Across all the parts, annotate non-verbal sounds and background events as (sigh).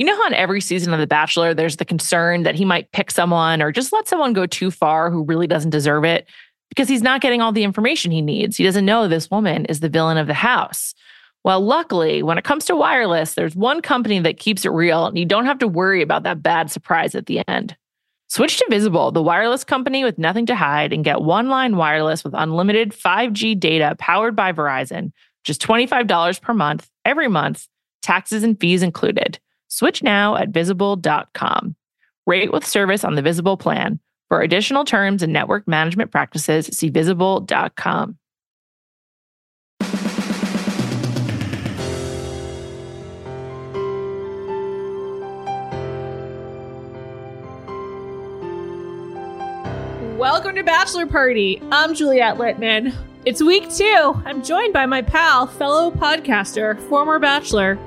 You know how in every season of The Bachelor, there's the concern that he might pick someone or just let someone go too far who really doesn't deserve it because he's not getting all the information he needs. He doesn't know this woman is the villain of the house. Well, luckily, when it comes to wireless, there's one company that keeps it real and you don't have to worry about that bad surprise at the end. Switch to Visible, the wireless company with nothing to hide, and get one line wireless with unlimited 5G data powered by Verizon just $25 per month, every month, taxes and fees included. Switch now at visible.com. Rate with service on the Visible plan. For additional terms and network management practices, see visible.com. Welcome to Bachelor Party. I'm Juliet Litman. It's week two. I'm joined by my pal, fellow podcaster, former Bachelor.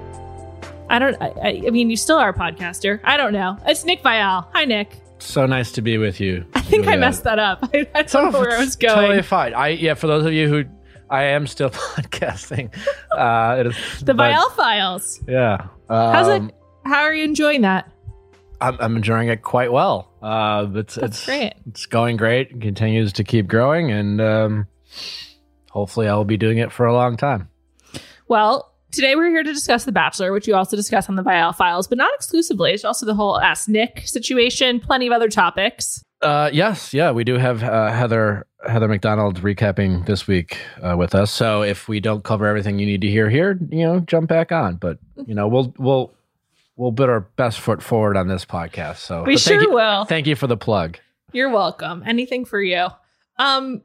I don't. I, I mean, you still are a podcaster. I don't know. It's Nick Viall. Hi, Nick. So nice to be with you. I think I messed that up. I, (laughs) I don't know where I was going. Totally fine. I yeah. For those of you who, I am still (laughs) podcasting. Uh, it is (laughs) the but- Viall Files. Yeah. How's Um, it? How are you enjoying that? I'm, I'm enjoying it quite well. Uh, it's That's it's great. It's going great. It continues to keep growing, and um, hopefully, I will be doing it for a long time. Well, today we're here to discuss The Bachelor, which you also discuss on the Viall Files, but not exclusively. It's also the whole Ask Nick situation, plenty of other topics. Uh, yes, yeah, we do have uh, Heather Heather McDonald recapping this week uh, with us. So if we don't cover everything you need to hear here, you know, jump back on. But you know, we'll we'll we'll put our best foot forward on this podcast. So We thank sure you- will. Thank you for the plug. You're welcome. Anything for you. Um,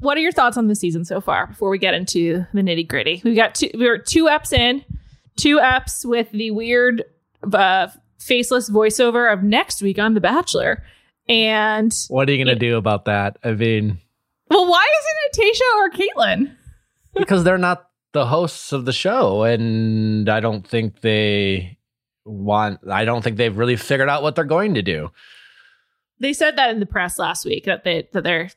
what are your thoughts on the season so far? Before we get into the nitty gritty, we got two. we are two eps in, two eps with the weird, uh, faceless voiceover of next week on The Bachelor. And What are you gonna do about that? I mean, well, why isn't it Tayshia or Kaitlyn? because they're not the hosts of the show, and I don't think they want. I don't think they've really figured out what they're going to do. They said that in the press last week that they that they're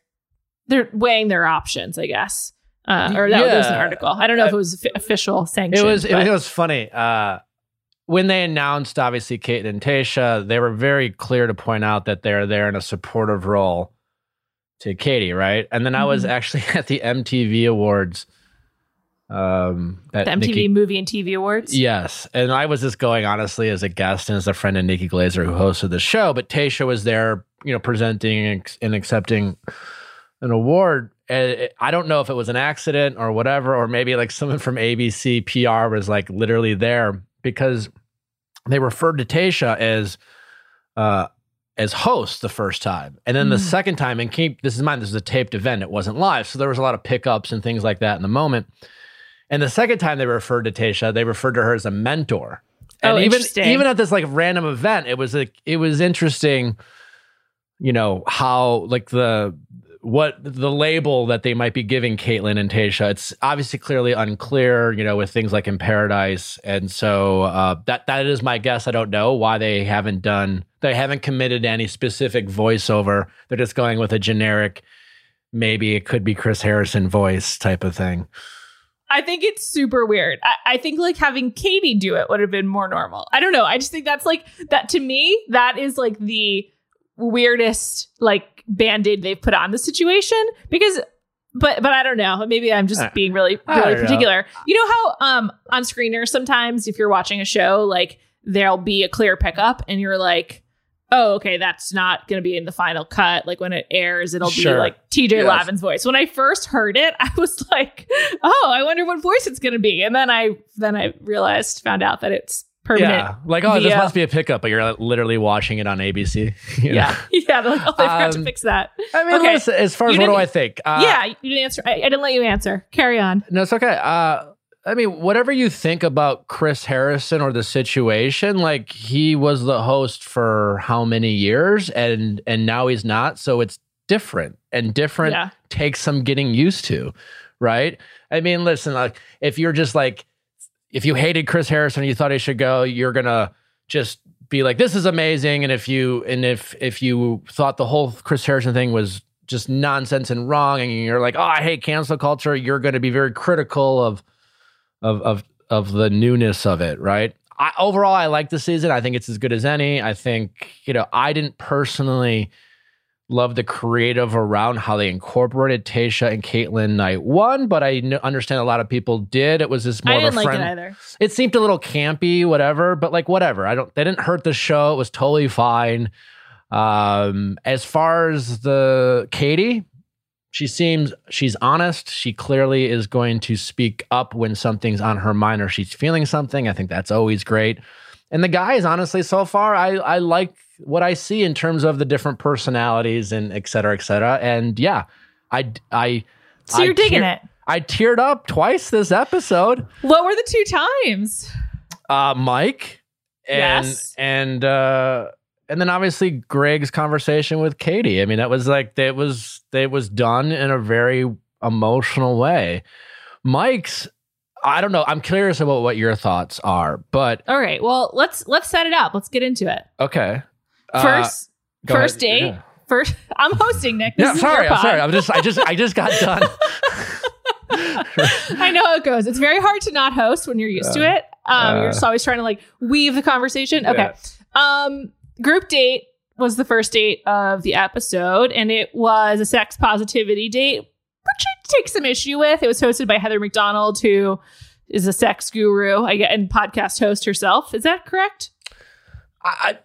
they're weighing their options. I guess. Uh, or that was an article. I don't know if it was f- official sanction. It was it, was funny. Uh, when they announced, obviously, Kate and Tayshia, they were very clear to point out that they're there in a supportive role to Katie, right? And then I was Mhm. actually (laughs) at the MTV Awards. Um, the MTV Nikki- Movie and TV Awards. Yes, and I was just going honestly as a guest and as a friend of Nikki Glazer who hosted the show, but Tayshia was there, you know, presenting and and accepting an award. And I don't know if it was an accident or whatever, or maybe like someone from ABC PR was like literally there because they referred to Tayshia as uh as host the first time. And then the Mm. second time, and keep this in mind, this is a taped event, it wasn't live. So there was a lot of pickups and things like that in the moment. And the second time they referred to Tayshia, they referred to her as a mentor. Oh, And even interesting. even at this like random event, it was like it was interesting, you know, how like the what the label that they might be giving Kaitlyn and Tayshia. It's obviously clearly unclear, you know, with things like in Paradise. And so uh, that that is my guess. I don't know why they haven't done they haven't committed any specific voiceover. They're just going with a generic, maybe it could be Chris Harrison voice type of thing. I think it's super weird. I, I think like having Katie do it would have been more normal. I don't know. I just think that's like that to me, that is like the weirdest like band-aid they've put on the situation because but but I don't know. Maybe I'm just Uh, being really really don't know. particular. You know how um on screeners sometimes if you're watching a show like there'll be a clear pickup and you're like oh, okay, that's not going to be in the final cut. Like when it airs, it'll Sure. be like TJ Yes. Lavin's voice. When I first heard it, (laughs) I was like, oh, I wonder what voice it's going to be. And then I then I realized, found out that it's permanent. Yeah, like oh, this must be a pickup, but you're literally watching it on ABC. (laughs) you know? (laughs) Yeah, yeah. They're like, oh, they forgot to Um, fix that. I mean, Okay. listen, as far as what do I think? Uh, yeah, you didn't answer. I, I didn't let you answer. Carry on. No, it's okay. Uh, I mean, whatever you think about Chris Harrison or the situation, like he was the host for how many years, and and now he's not. So it's different, and different Yeah. takes some getting used to, right? I mean, listen, like if you're just like, if you hated Chris Harrison, and you thought he should go, you're gonna just be like, this is amazing. And if you and if if you thought the whole Chris Harrison thing was just nonsense and wrong, and you're like, oh, I hate cancel culture, you're going to be very critical of of of of the newness of it, right? I, overall, I like the season. I think it's as good as any. I think you know, I didn't personally love the creative around how they incorporated Tayshia and Kaitlyn night one, but I understand a lot of people did. It was just more I of didn't a like friend. it either. It seemed a little campy, whatever, but like whatever. I don't. They didn't hurt the show. It was totally fine. Um, as far as the Katie, she seems she's honest. She clearly is going to speak up when something's on her mind or she's feeling something. I think that's always great. And the guys, honestly, so far, I I like what I see in terms of the different personalities and et cetera, et cetera. And yeah, I I So I you're digging tear- it. I teared up twice this episode What were the two times? uh Mike and Yes. and uh and then obviously Greg's conversation with Katie. I mean, that was like that was it was done in a very emotional way. Mike's I don't know. I'm curious about what your thoughts are, but All right. Well, let's let's set it up. Let's get into it. okay. Uh, First, first ahead. date. Yeah. First, (laughs) I'm hosting Nick. This Yeah, is sorry, I'm sorry. I'm just I just I just got (laughs) done. I know how it goes. It's very hard to not host when you're used to it. Um, Uh, you're just always trying to like weave the conversation. Okay. Um, group date was the first date of the episode, and it was a sex positivity date, which I take some issue with. It was hosted by Heather McDonald, who is a sex guru, I get, and podcast host herself. Is that correct? I,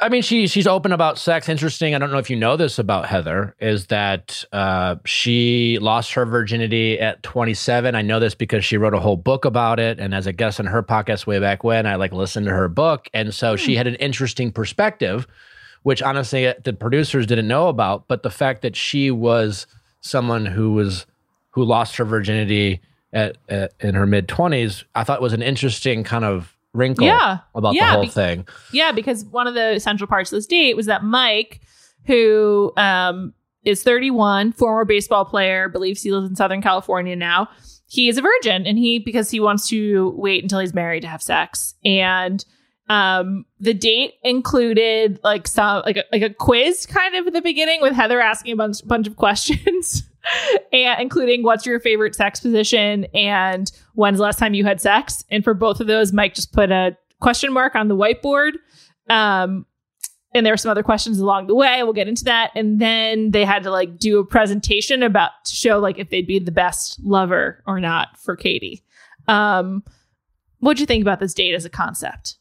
I mean, she she's open about sex. Interesting. I don't know if you know this about Heather. Is that uh, she lost her virginity at 27? I know this because she wrote a whole book about it. And as a guest on her podcast way back when, I like listened to her book, and so she had an interesting perspective, which honestly uh, the producers didn't know about. But the fact that she was someone who was who lost her virginity at, at in her mid 20s, I thought was an interesting kind of wrinkle Yeah. about Yeah, the whole be- thing. Yeah, because one of the essential parts of this date was that Mike, who um, is 31, former baseball player, believes he lives in Southern California now. He is a virgin, and he because he wants to wait until he's married to have sex. And um, the date included like some like a, like a quiz kind of at the beginning with Heather asking a bunch bunch of (laughs) questions. And including what's your favorite sex position and when's the last time you had sex? And for both of those, Mike just put a question mark on the whiteboard. Um, and there were some other questions along the way. We'll get into that. And then they had to like do a presentation about to show like if they'd be the best lover or not for Katie. Um, what'd you think about this date as a concept?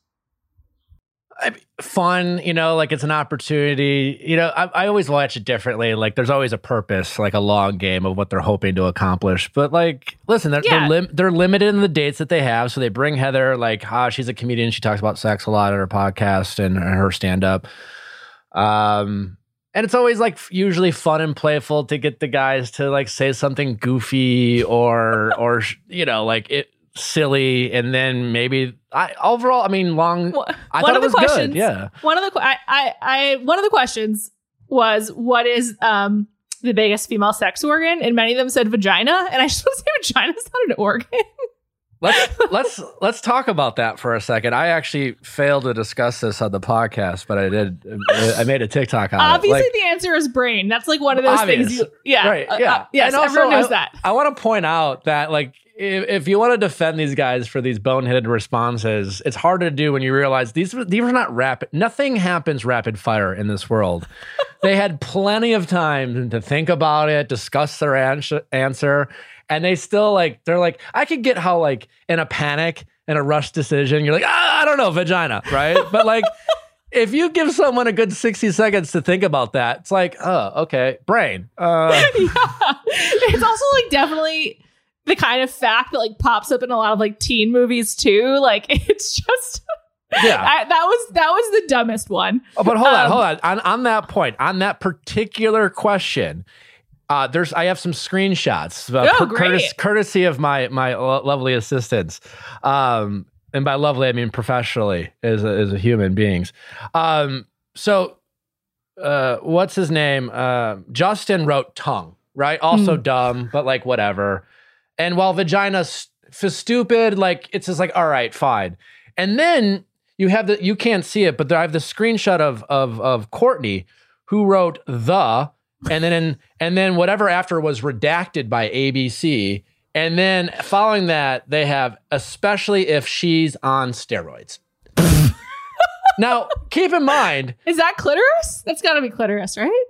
Fun, you know, like it's an opportunity. You know, I, I always watch it differently. Like there's always a purpose, like a long game of what they're hoping to accomplish. But like, listen, they're Yeah. they're, lim- they're limited in the dates that they have. So they bring Heather, like, ah, she's a comedian. She talks about sex a lot on her podcast and her stand up. Um, and it's always like usually fun and playful to get the guys to like say something goofy or or you know like it silly and then maybe I overall I mean long Wha- I one thought of it the questions, good yeah One of the I, I I one of the questions was what is um the biggest female sex organ, and many of them said vagina, and I just want to say vagina is not an organ. (laughs) let's let's let's talk about that for a second I actually failed to discuss this on the podcast but I did I made a TikTok on Obviously, it Like, the answer is brain. That's like one of those Obvious. things. You, yeah, right uh, yeah uh, yes, also, everyone knows I, that. I want to point out that like if, if you want to defend these guys for these boneheaded responses it's hard to do when you realize these were- these are not rapid nothing happens rapid fire in this world (laughs) they had plenty of time to think about it discuss their ans- answer and they still like they're like i could get how like in a panic in a rush decision you're like ah, i don't know vagina right (laughs) but like if you give someone a good 60 seconds to think about that, it's like, oh, okay, brain. Uh, (laughs) yeah. It's also like definitely the kind of fact that like pops up in a lot of like teen movies too. Like (laughs) it's just yeah. I, that was that was the dumbest one. Oh, but hold on, Um, hold on. On on that point, on that particular question, uh, there's I have some screenshots, uh, Oh, great. courtesy, courtesy of my my lo- lovely assistants. Um, and by lovely, I mean professionally as a, as a human beings. Um, so, uh, what's his name? Uh, Justin wrote tongue, right? Also Hmm. dumb, but like whatever. And while vagina for stupid, like it's just like all right, fine. And then you have the you can't see it, but there, I have the screenshot of of of Courtney who wrote the and then and then whatever after was redacted by ABC. And then following that, they have especially if she's on steroids. (laughs) now, keep in mind, Is that clitoris? That's got to be clitoris, right?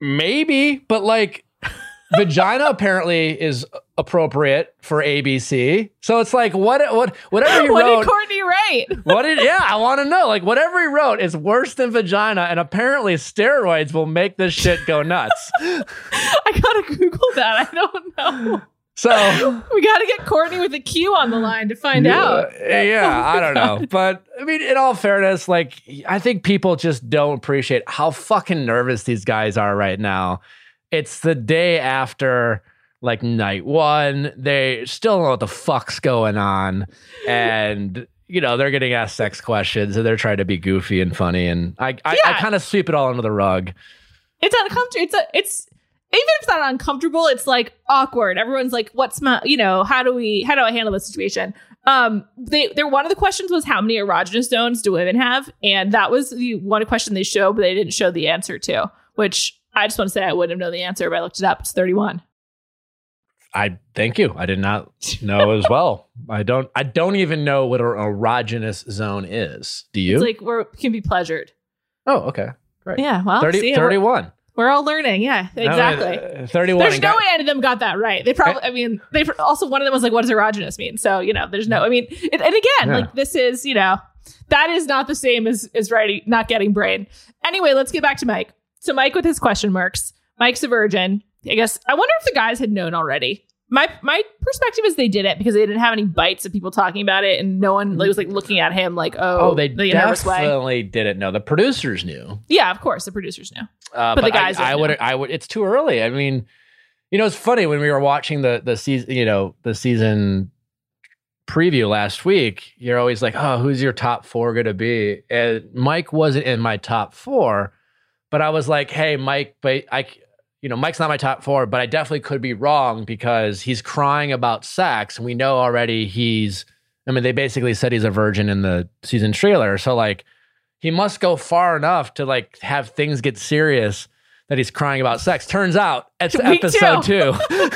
maybe, but like (laughs) vagina apparently is appropriate for ABC. So it's like what what whatever he (laughs) what wrote. did Courtney write? (laughs) What did yeah, I want to know. Like whatever he wrote is worse than vagina, and apparently steroids will make this shit go nuts. (laughs) I gotta Google that. I don't know. So We gotta get Courtney with a Q on the line to find out. Yeah, oh yeah, I don't know. But I mean, in all fairness, like I think people just don't appreciate how fucking nervous these guys are right now. It's the day after like night one. They still don't know what the fuck's going on. And you know, they're getting asked sex questions and they're trying to be goofy and funny. And I I, I kind of sweep it all under the rug. It's uncomfortable. It's a, it's even if it's not uncomfortable, it's like awkward. Everyone's like, "What's my, you know, how do we, how do I handle this situation?" Um, they, they're one of the questions was how many erogenous zones do women have, and that was the one question they showed, but they didn't show the answer to. Which I just want to say I wouldn't have known the answer, but I looked it up. It's thirty-one. I thank you. I did not know as well. I don't. I don't even know what an erogenous zone is. Do you? It's like we're can be pleasured. oh, okay. Great. Yeah, well, 30, see, 31. We're, we're all learning. Yeah, exactly. Uh, 31. There's no got- way any of them got that right. They probably, I mean, they also, one of them was like, what does erogenous mean? So, you know, there's no, I mean, it, and again, Yeah. like this is, you know, that is not the same as, as writing, not getting brain. Anyway, let's get back to Mike. So, Mike with his question marks, Mike's a virgin. I guess, I wonder if the guys had known already. My my perspective is they didn't because they didn't have any bites of people talking about it, and no one like, was like looking at him like, oh, Oh, they the definitely didn't know. The producers knew. Yeah, of course, the producers knew. Uh, But the guys I, I would. I would. It's too early. I mean, you know, it's funny when we were watching the the season. You know, the season preview last week. You're always like, oh, who's your top four going to be? And Mike wasn't in my top four, but I was like, hey, Mike, but I. You know, Mike's not my top four, but I definitely could be wrong because he's crying about sex, and we know already he's. I mean, they basically said he's a virgin in the season trailer, so like, he must go far enough to like have things get serious that he's crying about sex. Turns out it's (laughs) Week episode two. two.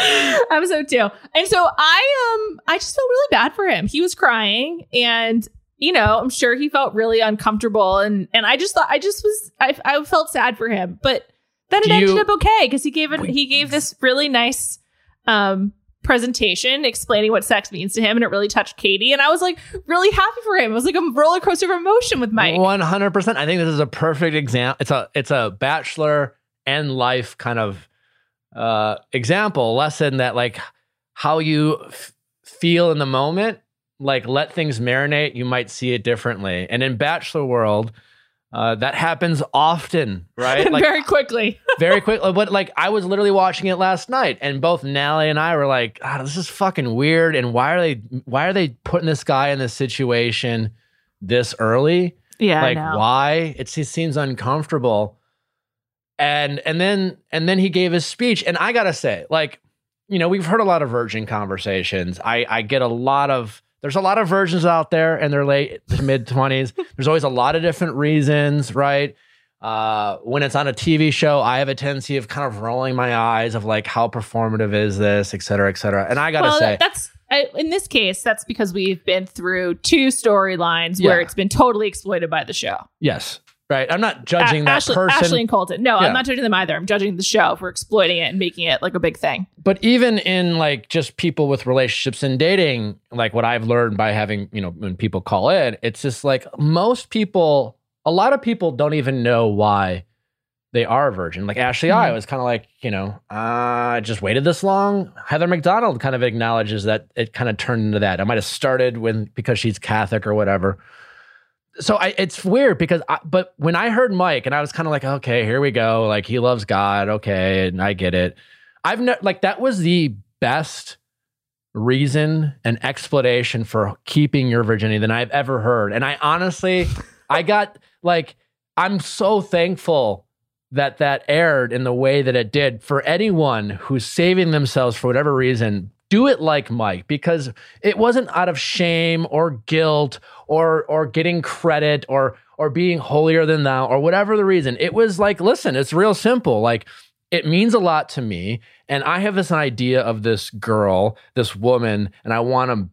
(laughs) episode two. And so I um I just felt really bad for him. He was crying and you know, I'm sure he felt really uncomfortable and and I just thought I just was I I felt sad for him. But then it Do you- ended up okay because he gave it he gave this really nice um presentation explaining what sex means to him and it really touched Katie and I was like really happy for him. It was like a roller coaster of emotion with Mike. One hundred percent. I think this is a perfect example. It's a it's a bachelor and life kind of uh, example lesson that like how you f- feel in the moment. Like let things marinate. You might see it differently. And in bachelor world, uh, that happens often, right? (laughs) Like very quickly. Very quickly. But like, I was literally watching it last night, and both Nally and I were like, "Ah, this is fucking weird." And why are they? Why are they putting this guy in this situation this early? Yeah. like, why? It seems uncomfortable. And and then and then he gave his speech, and I gotta say, like, you know, we've heard a lot of virgin conversations. I I get a lot of. There's a lot of virgins out there in their late to mid 20s. There's always a lot of different reasons, right? Uh, when it's on a TV show, I have a tendency of kind of rolling my eyes of like, how performative is this, et cetera, et cetera. And I gotta well, say, that's I, in this case, that's because we've been through two storylines where it's been totally exploited by the show. yes, right? I'm not judging A- that Ashley, person. Ashley and Colton. No, Yeah. I'm not judging them either. I'm judging the show for exploiting it and making it like a big thing. but even in like just people with relationships and dating like what i've learned by having you know when people call in it's just like most people a lot of people don't even know why they are a virgin. Like ashley i Mhm. was kind of like you know uh, i just waited this long? Heather mcdonald kind of acknowledges that it kind of turned into that. I might have started when because she's catholic or whatever. So I, it's weird because I, but when i heard mike and i was kind of like okay here we go. Like he loves god. Okay and i get it. I've never like that was the best reason and explanation for keeping your virginity than I've ever heard. And I honestly, I got like, I'm so thankful that that aired in the way that it did for anyone who's saving themselves for whatever reason. Do it like Mike because it wasn't out of shame or guilt or or getting credit or or being holier than thou or whatever the reason. It was like, listen, it's real simple. Like it means a lot to me and i have this idea of this girl this woman and i want to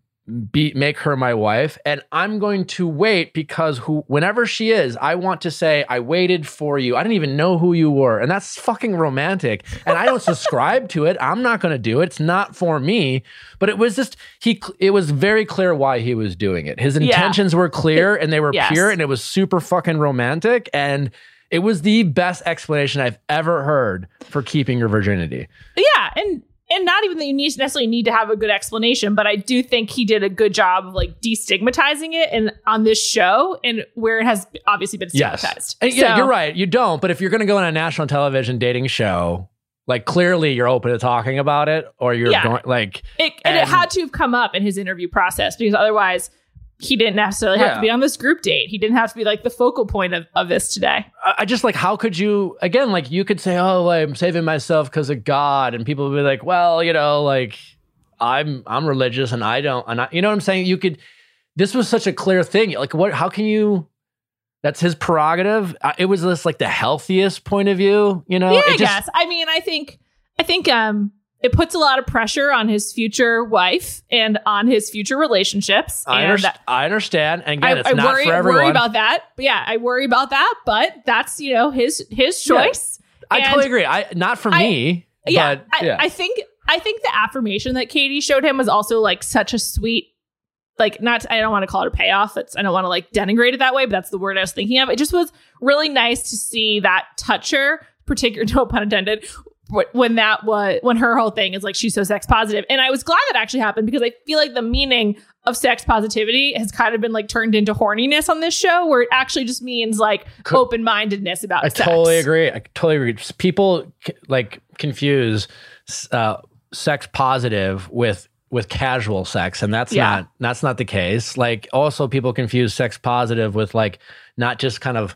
be make her my wife. And i'm going to wait because who whenever she is i want to say i waited for you. I didn't even know who you were. And that's fucking romantic. And i don't (laughs) subscribe to it. I'm not going to do it. It's not for me. But it was just he it was very clear why he was doing it. His Yeah. intentions were clear and they were Yes. pure and it was super fucking romantic. And it was the best explanation I've ever heard for keeping your virginity. Yeah, and and not even that you need necessarily need to have a good explanation, but I do think he did a good job of like destigmatizing it and on this show and where it has obviously been Yes. stigmatized. And yeah, you're right. You don't. But if you're going to go on a national television dating show, like clearly you're open to talking about it, or you're Yeah. going like, It, and, it had to have come up in his interview process because otherwise he didn't necessarily have Yeah. to be on this group date. He didn't have to be like the focal point of, of this today. I I just like, how could you again? Like, you could say, "Oh, I'm saving myself because of God," and people would be like, "Well, you know, like I'm I'm religious and I don't," and I, you know what I'm saying? You could. This was such a clear thing. Like, what? How can you? That's his prerogative. It was this like the healthiest point of view. You know, yeah, I guess. I mean, I think I think um it puts a lot of pressure on his future wife and on his future relationships. I, and underst- I understand. And again, I, it's I not worry, for everyone. worry about that. But yeah, I worry about that. But that's you know his his Yeah. choice. I and- totally agree. I not for I- me. Yeah, but, I, yeah. I think I think the affirmation that Katie showed him was also like such a sweet, like not. I don't want to call it a payoff. It's I don't want to like denigrate it that way, but that's the word I was thinking of. It just was really nice to see that touch her, particular (laughs) no pun intended. Wh- When that was when her whole thing is like she's so sex positive, and I was glad that actually happened because I feel like the meaning of sex positivity has kind of been like turned into horniness on this show, where it actually just means like open mindedness about. I sex. totally agree. I totally agree. People like confuse uh, sex positive with with casual sex, and that's Yeah. not that's not the case. Like also, people confuse sex positive with like not just kind of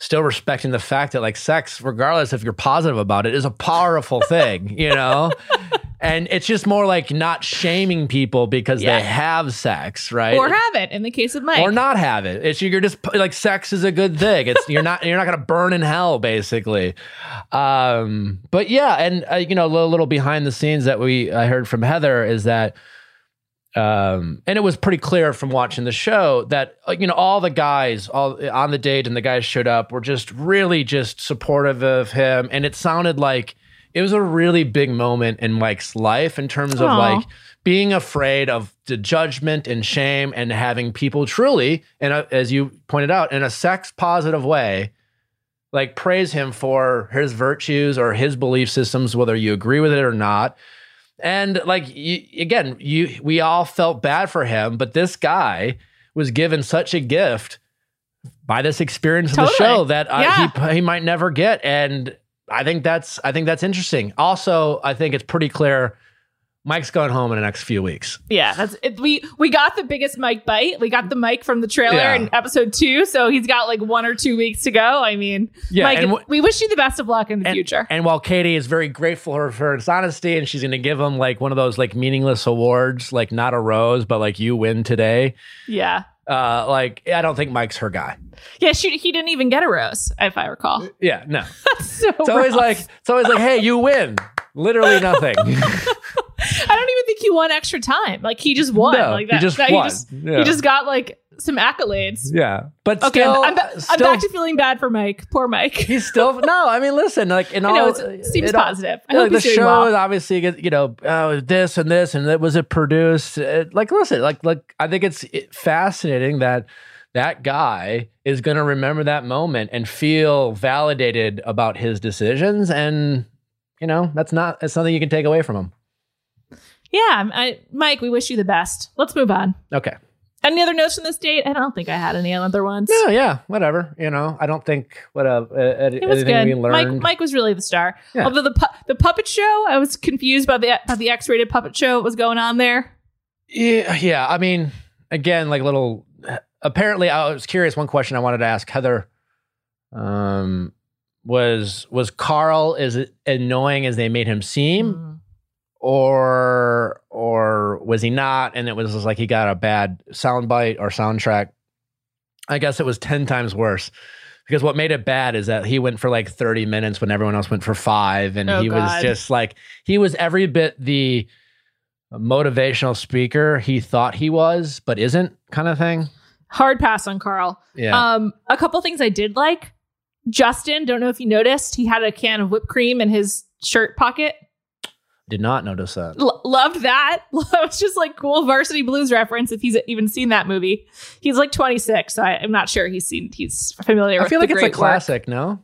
still respecting the fact that like sex, regardless if you're positive about it, is a powerful thing. (laughs) You know. And it's just more like not shaming people because Yeah. they have sex, right? Or have it in the case of Mike. or not have it. It's you're just like sex is a good thing. It's you're not you're not gonna burn in hell basically. Um, but yeah, and uh, you know a little, little behind the scenes that we I heard from Heather is that. Um, and it was pretty clear from watching the show that uh, you know all the guys all on the date and the guys showed up were just really just supportive of him, and it sounded like it was a really big moment in Mike's life in terms of like being afraid of the judgment and shame and having people truly and as you pointed out in a sex positive way like praise him for his virtues or his belief systems whether you agree with it or not and like you, again you we all felt bad for him but this guy was given such a gift by this experience of the show that uh, Yeah. he he might never get and I think that's I think that's interesting. Also, I think it's pretty clear Mike's going home in the next few weeks. Yeah, that's it. We we got the biggest Mike bite. We got the Mike from the trailer Yeah. in episode two, so he's got like one or two weeks to go. I mean, Yeah, Mike, w- we wish you the best of luck in the and, future. And while Katie is very grateful for, for his honesty and she's going to give him like one of those like meaningless awards, like not a rose, but like you win today. yeah, Uh, like I don't think Mike's her guy. yeah. She, he didn't even get a rose, if I recall. Yeah, no. (laughs) so It's always rough. like it's always like, hey, you win. Literally nothing. (laughs) I don't even think he won extra time. Like he just won. No, like he that. just that won. He just, Yeah. he just got like some accolades. Yeah, but Okay, still, I'm, ba- I'm back to feeling bad for Mike. Poor Mike. he's still (laughs) no. I mean, listen, like in all, know it seems all- positive. I like, hope the show well. is obviously you know uh, this and this and that was it produced uh, like listen like like I think it's fascinating that that guy is going to remember that moment and feel validated about his decisions and you know that's not that's something you can take away from him. Yeah, I, Mike, we wish you the best. Let's move on. Okay. Any other notes from this date? I don't think I had any other ones. No, yeah, whatever. You know, I don't think what uh, uh, It was anything we good. learned. Mike, Mike was really the star. Yeah. Although the pu- the puppet show, I was confused about the about the X rated puppet show. What was going on there? Yeah, yeah. I mean, again, like a little. Apparently, I was curious. One question I wanted to ask Heather, um, was was Carl as annoying as they made him seem, Mm. Or or was he not? And it was just like he got a bad soundbite or soundtrack. I guess it was ten times worse. Because what made it bad is that he went for like 30 minutes when everyone else went for five. And Oh, he was just like, he was every bit the motivational speaker he thought he was, but isn't kind of thing. Hard pass on Carl. Yeah. Um, a couple things I did like. Justin, don't know if you noticed, he had a can of whipped cream in his shirt pocket. Did not notice that. L- loved that. (laughs) it was just like cool varsity blues reference if he's even seen that movie. He's like 26, so I, I'm not sure he's seen he's familiar I feel like it's a great work. classic, no?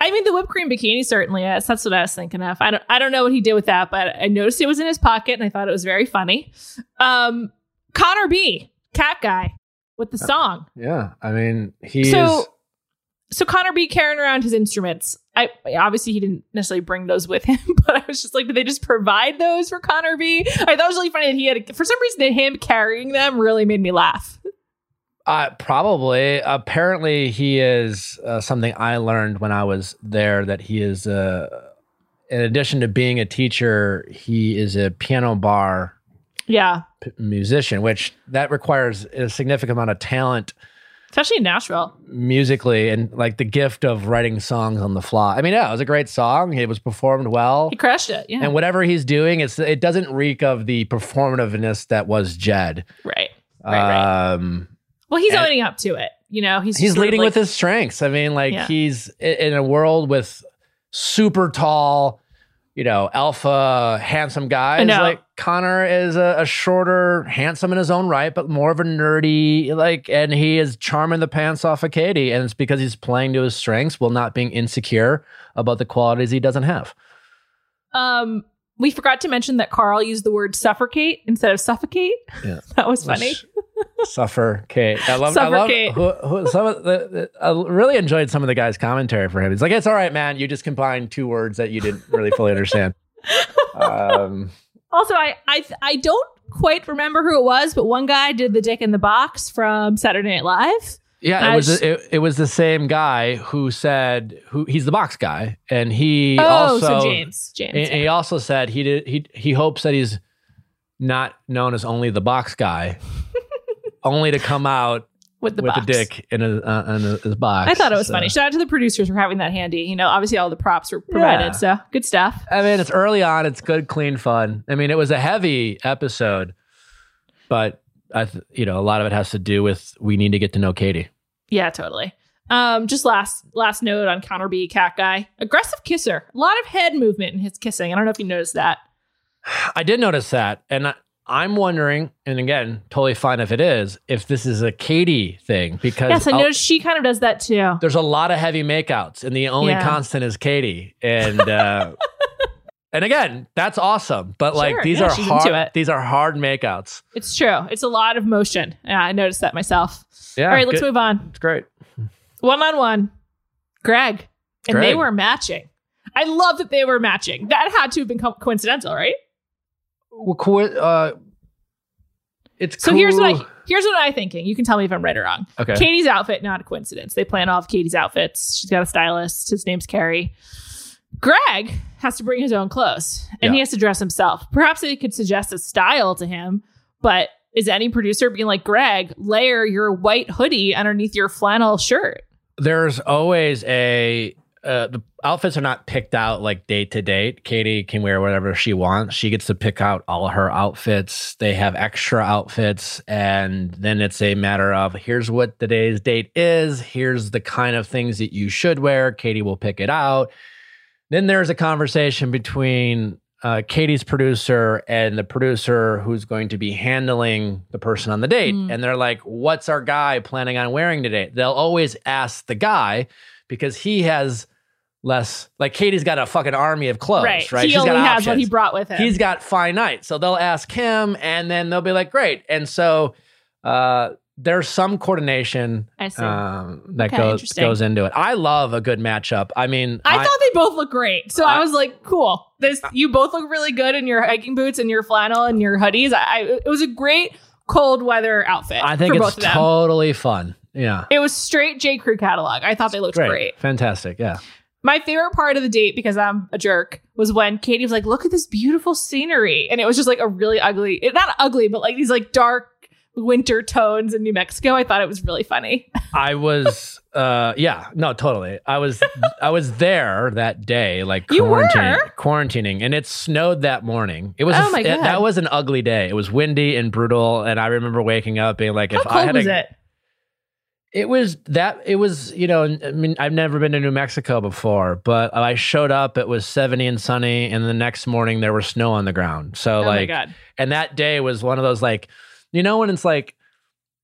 I mean, the whipped cream bikini certainly is. That's what I was thinking of. I don't, I don't know what he did with that, but I noticed it was in his pocket, and I thought it was very funny. Um, Connor B, cat guy, with the song. Yeah. I mean, he's. So, so Connor B carrying around his instruments. I obviously he didn't necessarily bring those with him, (laughs) but I was just like, did they just provide those for Connor B? I thought it was really funny that he had, for some reason, that him carrying them really made me laugh. Uh, probably. Apparently, he is uh, something I learned when I was there that he is, uh, in addition to being a teacher, he is a piano bar Yeah, p- musician, which that requires a significant amount of talent especially in Nashville. musically and like the gift of writing songs on the fly. I mean, yeah, it was a great song. It was performed well. He crushed it. Yeah, And whatever he's doing, it's it doesn't reek of the performativeness that was Jed. right. Right, right. Um, Well, he's owning up to it. You know, he's he's just sort of leading like- with his strengths. I mean, like Yeah. he's in a world with super tall, you know, alpha, handsome guys. know. Like Connor is a, a shorter, handsome in his own right, but more of a nerdy, like, and he is charming the pants off of Katie. And it's because he's playing to his strengths while not being insecure about the qualities he doesn't have. Um, we forgot to mention that Carl used the word suffocate instead of suffocate. Yeah. (laughs) that was funny. Suffocate. I love. I love who, who, some of the, the. I really enjoyed some of the guys' commentary for him. He's like, "It's all right, man. You just combined two words that you didn't really fully understand." (laughs) um, Also, I, I I don't quite remember who it was, but one guy did the dick in the box from Saturday Night Live. yeah, it was just- it, it was the same guy who said who he's the box guy, and he oh, also so James, James. and he also said he did he he hopes that he's not known as only the box guy, (laughs) only to come out with the with box. a dick in his, uh, in his box. I thought it was So- funny. Shout out to the producers for having that handy. You know, obviously all the props were provided, Yeah. so good stuff. I mean, it's early on. It's good, clean fun. I mean, it was a heavy episode, but I, th- you know, a lot of it has to do with we need to get to know Katie. Yeah, totally. Um, just last last note on Connor B, cat guy, aggressive kisser, a lot of head movement in his kissing. I don't know if you noticed that. I did notice that, and I, I'm wondering, and again, totally fine if it is, if this is a Katie thing because Yes, I I'll- she kind of does that too. there's a lot of heavy makeouts, and the only Yeah. constant is Katie, and. uh (laughs) And again, that's awesome, but like Sure, these yeah, are hard. These are hard makeouts. It's true. It's a lot of motion. Yeah, I noticed that myself. Yeah, All right, let's good. move on. It's great. One on one, Greg, and they were matching. I love that they were matching. That had to have been co- coincidental, right? Uh, it's So here's what. I here's what I'm thinking. You can tell me if I'm right or wrong. Okay. Katie's outfit, not a coincidence. They plan all of Katie's outfits. She's got a stylist. His name's Carrie. Greg has to bring his own clothes and he has to dress himself. Perhaps they could suggest a style to him, but is any producer being like, Greg, layer your white hoodie underneath your flannel shirt? There's always a uh, the outfits are not picked out like date to date. Katie can wear whatever she wants. She gets to pick out all her outfits. They have extra outfits, and then it's a matter of here's what today's date is. Here's the kind of things that you should wear. Katie will pick it out. Then there's a conversation between uh, Katie's producer and the producer who's going to be handling the person on the date. Mm. And they're like, What's our guy planning on wearing today? They'll always ask the guy because he has less, like, Katie's got a fucking army of clothes, right? right. He She's only got has what he brought with him. He's got finite. So they'll ask him and then they'll be like, Great. And so, uh, there's some coordination I um, that Okay, goes goes into it. I love a good matchup. I mean, I, thought they both look great. So I, I- was like, cool. This you both look really good in your hiking boots and your flannel and your hoodies. I, I it was a great cold weather outfit. I think for it's both of them. totally fun. Yeah. it was straight J. Crew catalog. I thought they looked great. Fantastic. Yeah. My favorite part of the date, because I'm a jerk, was when Katie was like, "Look at this beautiful scenery," and it was just like a really ugly, it, not ugly, but like these like dark winter tones in New Mexico. I thought it was really funny. (laughs) I was uh yeah, no, totally. I was (laughs) I was there that day, like quarantining quarantining, and it snowed that morning. It was Oh f- my it- God. that was an ugly day. It was windy and brutal, and I remember waking up being like, How if I had a, it? It was that it was, you know, I mean, I've never been to New Mexico before, but I showed up, it was 70 and sunny, and the next morning there was snow on the ground. So Oh like and that day was one of those like, you know, when it's like,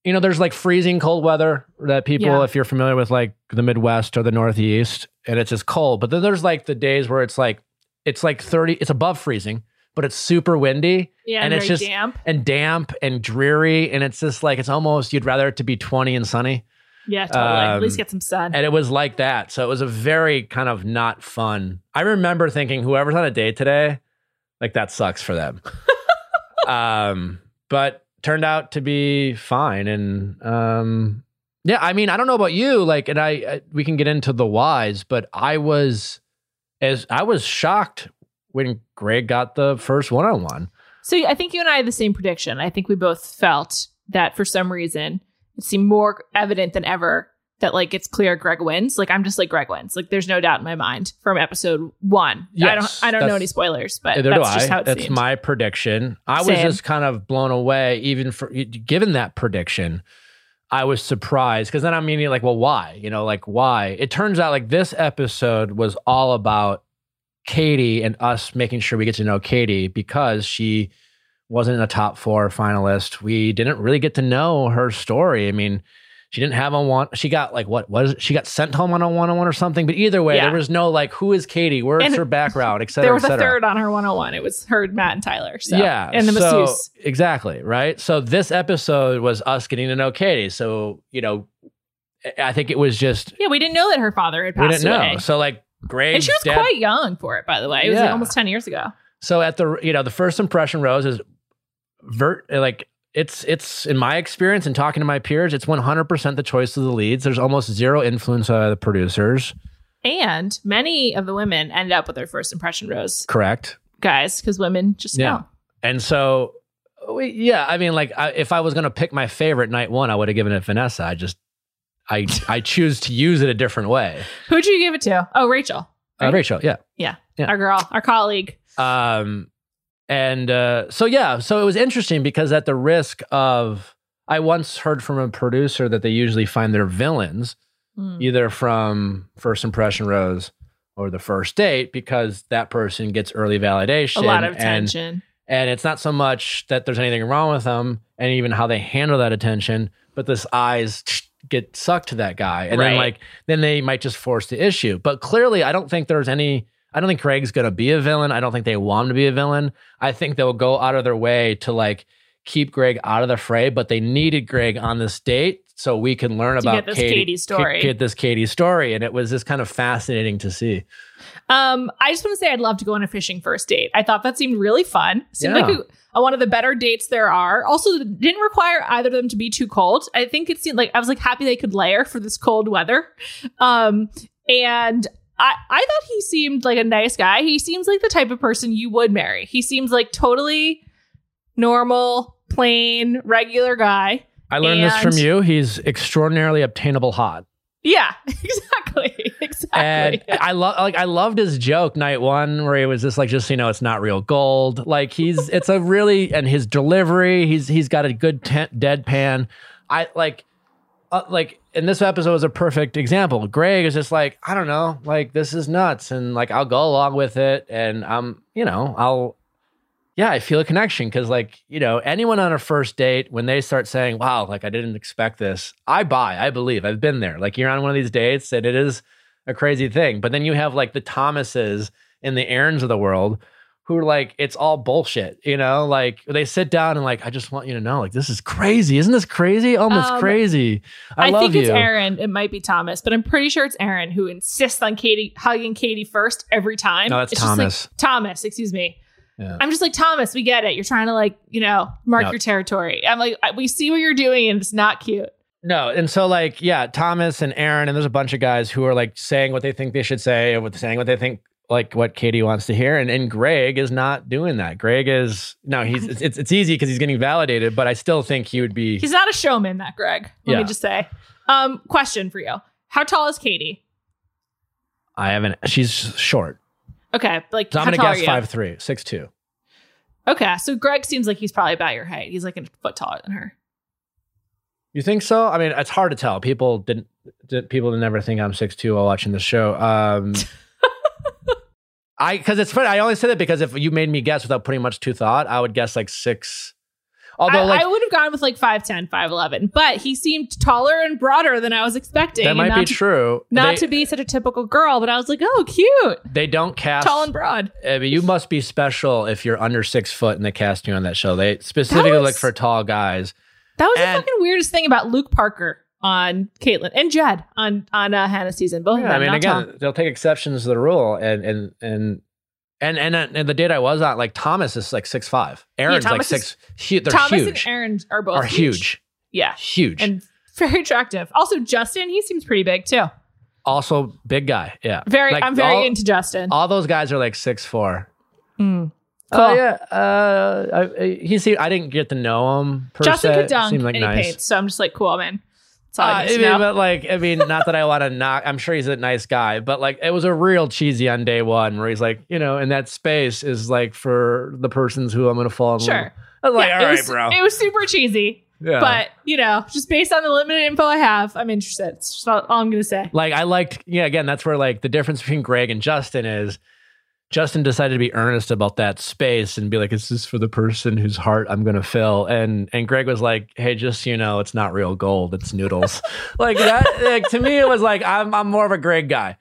you know, there's like freezing cold weather that people, Yeah. if you're familiar with like the Midwest or the Northeast, and it's just cold. But then there's like the days where it's like, it's like 30, it's above freezing, but it's super windy Yeah, and and it's just- damp. and damp and dreary. And it's just like, it's almost, you'd rather it to be 20 and sunny. Yeah, totally. At um, least get some sun. And it was like that. So it was a very kind of not fun. I remember thinking, whoever's on a date today, like that sucks for them. (laughs) um, but turned out to be fine. And um, yeah, I mean, I don't know about you, like, and I, I we can get into the whys, but I was as I was shocked when Greg got the first one on one. So I think you and I had the same prediction. I think we both felt that for some reason it seemed more evident than ever that like it's clear Greg wins. Like I'm just like Greg wins. Like there's no doubt in my mind from episode one. I don't I don't know any spoilers, but that's just I. how it That's seemed. my prediction. I was just kind of blown away, even for given that prediction. I was surprised because then I'm meaning like, well, why? You know, like why? It turns out like this episode was all about Katie and us making sure we get to know Katie because she wasn't a top four finalist. We didn't really get to know her story. I mean, she didn't have a one. She got like what was? She got sent home on a one on one or something. But either way, Yeah. there was no like, who is Katie? Where's And her background, Etc. there was et a third on her 101. It was her, Matt, and Tyler. So, yeah, and the so, masseuse. Exactly, right? So this episode was us getting to know Katie. So, you know, I think it was just Yeah, we didn't know that her father had passed. we didn't away. know. So like Greg And she was dad, quite young for it, by the way. It was like almost 10 years ago. So at the you know, the first impression rose is vert like it's it's in my experience and talking to my peers, it's 100% the choice of the leads. There's almost zero influence of the producers. And many of the women end up with their first impression rose Correct. guys because women just Yeah. know. And so, we, yeah, I mean, like, I, if I was going to pick my favorite night one, I would have given it Vanessa. I just, I, I choose to use it a different way. Who'd you give it to? Oh, Rachel. Uh, Right? Rachel, yeah. Yeah. Our girl, our colleague. Um, and uh, so yeah, so it was interesting because at the risk of, I once heard from a producer that they usually find their villains Hmm. either from First Impression Rose or the first date because that person gets early validation. A lot of and- attention. And it's not so much that there's anything wrong with them and even how they handle that attention, but this eyes get sucked to that guy. And then like then they might just force the issue. But clearly I don't think there's any I don't think Craig's gonna be a villain. I don't think they want him to be a villain. I think they'll go out of their way to like keep Greg out of the fray, but they needed Greg on this date so we can learn To about this Katie, Katie story. Get this Katie story. And it was just kind of fascinating to see. Um, I just want to say I'd love to go on a fishing first date. I thought that seemed really fun. Seemed Yeah. like a, a- one of the better dates there are. Also, didn't require either of them to be too cold. I think it seemed like I was like happy they could layer for this cold weather. Um, and I I thought he seemed like a nice guy. He seems like the type of person you would marry. He seems like totally normal, plain, regular guy. I learned this from you. He's extraordinarily obtainable hot. Yeah, (laughs) exactly. Exactly. And. I love like I loved his joke night one where he was just like just you know it's not real gold. Like he's it's a really and his delivery he's he's got a good te- deadpan. I like uh, like and this episode was a perfect example. Greg is just like I don't know like this is nuts and like I'll go along with it and I'm you know I'll yeah I feel a connection because like you know anyone on a first date when they start saying wow like I didn't expect this I buy I believe I've been there like you're on one of these dates and it is a crazy thing. But then you have like the Thomases and the Aarons of the world who are like, it's all bullshit, you know? Like they sit down and like, I just want you to know, like, this is crazy. Isn't this crazy? Oh, it's Um, crazy. I, I, love think you. it's Aaron. It might be Thomas, but I'm pretty sure it's Aaron who insists on Katie hugging Katie first every time. No, that's It's just like- Thomas. Thomas, excuse me. Yeah. I'm just like Thomas. We get it. You're trying to like you know mark No. your territory. I'm like we see what you're doing and it's not cute. No, and so like, yeah, Thomas and Aaron, and there's a bunch of guys who are like saying what they think they should say, or what saying what they think like what Katie wants to hear, and and Greg is not doing that. Greg is no, he's (laughs) it's it's, easy because he's getting validated, but I still think he would be. He's not a showman, that Greg. Let Yeah. me just say. Um, question for you: How tall is Katie? I haven't. She's short, Okay, like so I'm gonna tall guess five three, six two. Okay, so Greg seems like he's probably about your height. He's like a foot taller than her. You think so? I mean, it's hard to tell. People didn't. Did, people didn't never think I'm six two while watching the show. Um, (laughs) I because it's funny. I only say that because if you made me guess without putting much to thought, I would guess like six. Although, I, like I would have gone with like 5'10, 5'11, but he seemed taller and broader than I was expecting. that and might be to, true. Not they, to be such a typical girl, but I was like, oh, cute, They don't cast. tall and broad. Eh, I mean, you must be special if you're under six foot and they cast you on that show. They specifically was- look for tall guys. That was the fucking weirdest thing about Luke Parker on Caitlyn and Jed on on uh, Hannah season. Both of Yeah, them. I mean, again, tall. they'll take exceptions to the rule, and and and. And, and and the date I was on, like Thomas is like six five. Aaron's like Thomas is- six. hu- they're Thomas huge. and Aaron are both are huge. Yeah, Huge. and very attractive. Also, Justin, he seems pretty big too. also big guy. Yeah. Very, Like, I'm very all, into Justin. all those guys are like six four. Mm. Oh yeah. Uh, I, he seemed. I didn't get to know him per Justin se. could dunk Seemed like and he nice. paints, so I'm just like, cool, man. All Uh, I I mean, but like, I mean, not that I want to (laughs) knock. I'm sure he's a nice guy, but like, it was a real cheesy on day one where he's like, you know, and that space is like for the persons who I'm going to fall in love. Sure. with. I was like, Yeah, all it was, bro. It was super cheesy, yeah. but you know, just based on the limited info I have, I'm interested. It's just all, all I'm gonna say. like, I liked, yeah. Again, that's where like the difference between Greg and Justin is. Justin decided to be earnest about that space and be like, "Is this for the person whose heart I'm going to fill?" And and Greg was like, "Hey, just so you know, it's not real gold; it's noodles." (laughs) like that. Like to me, it was like I'm I'm more of a Greg guy,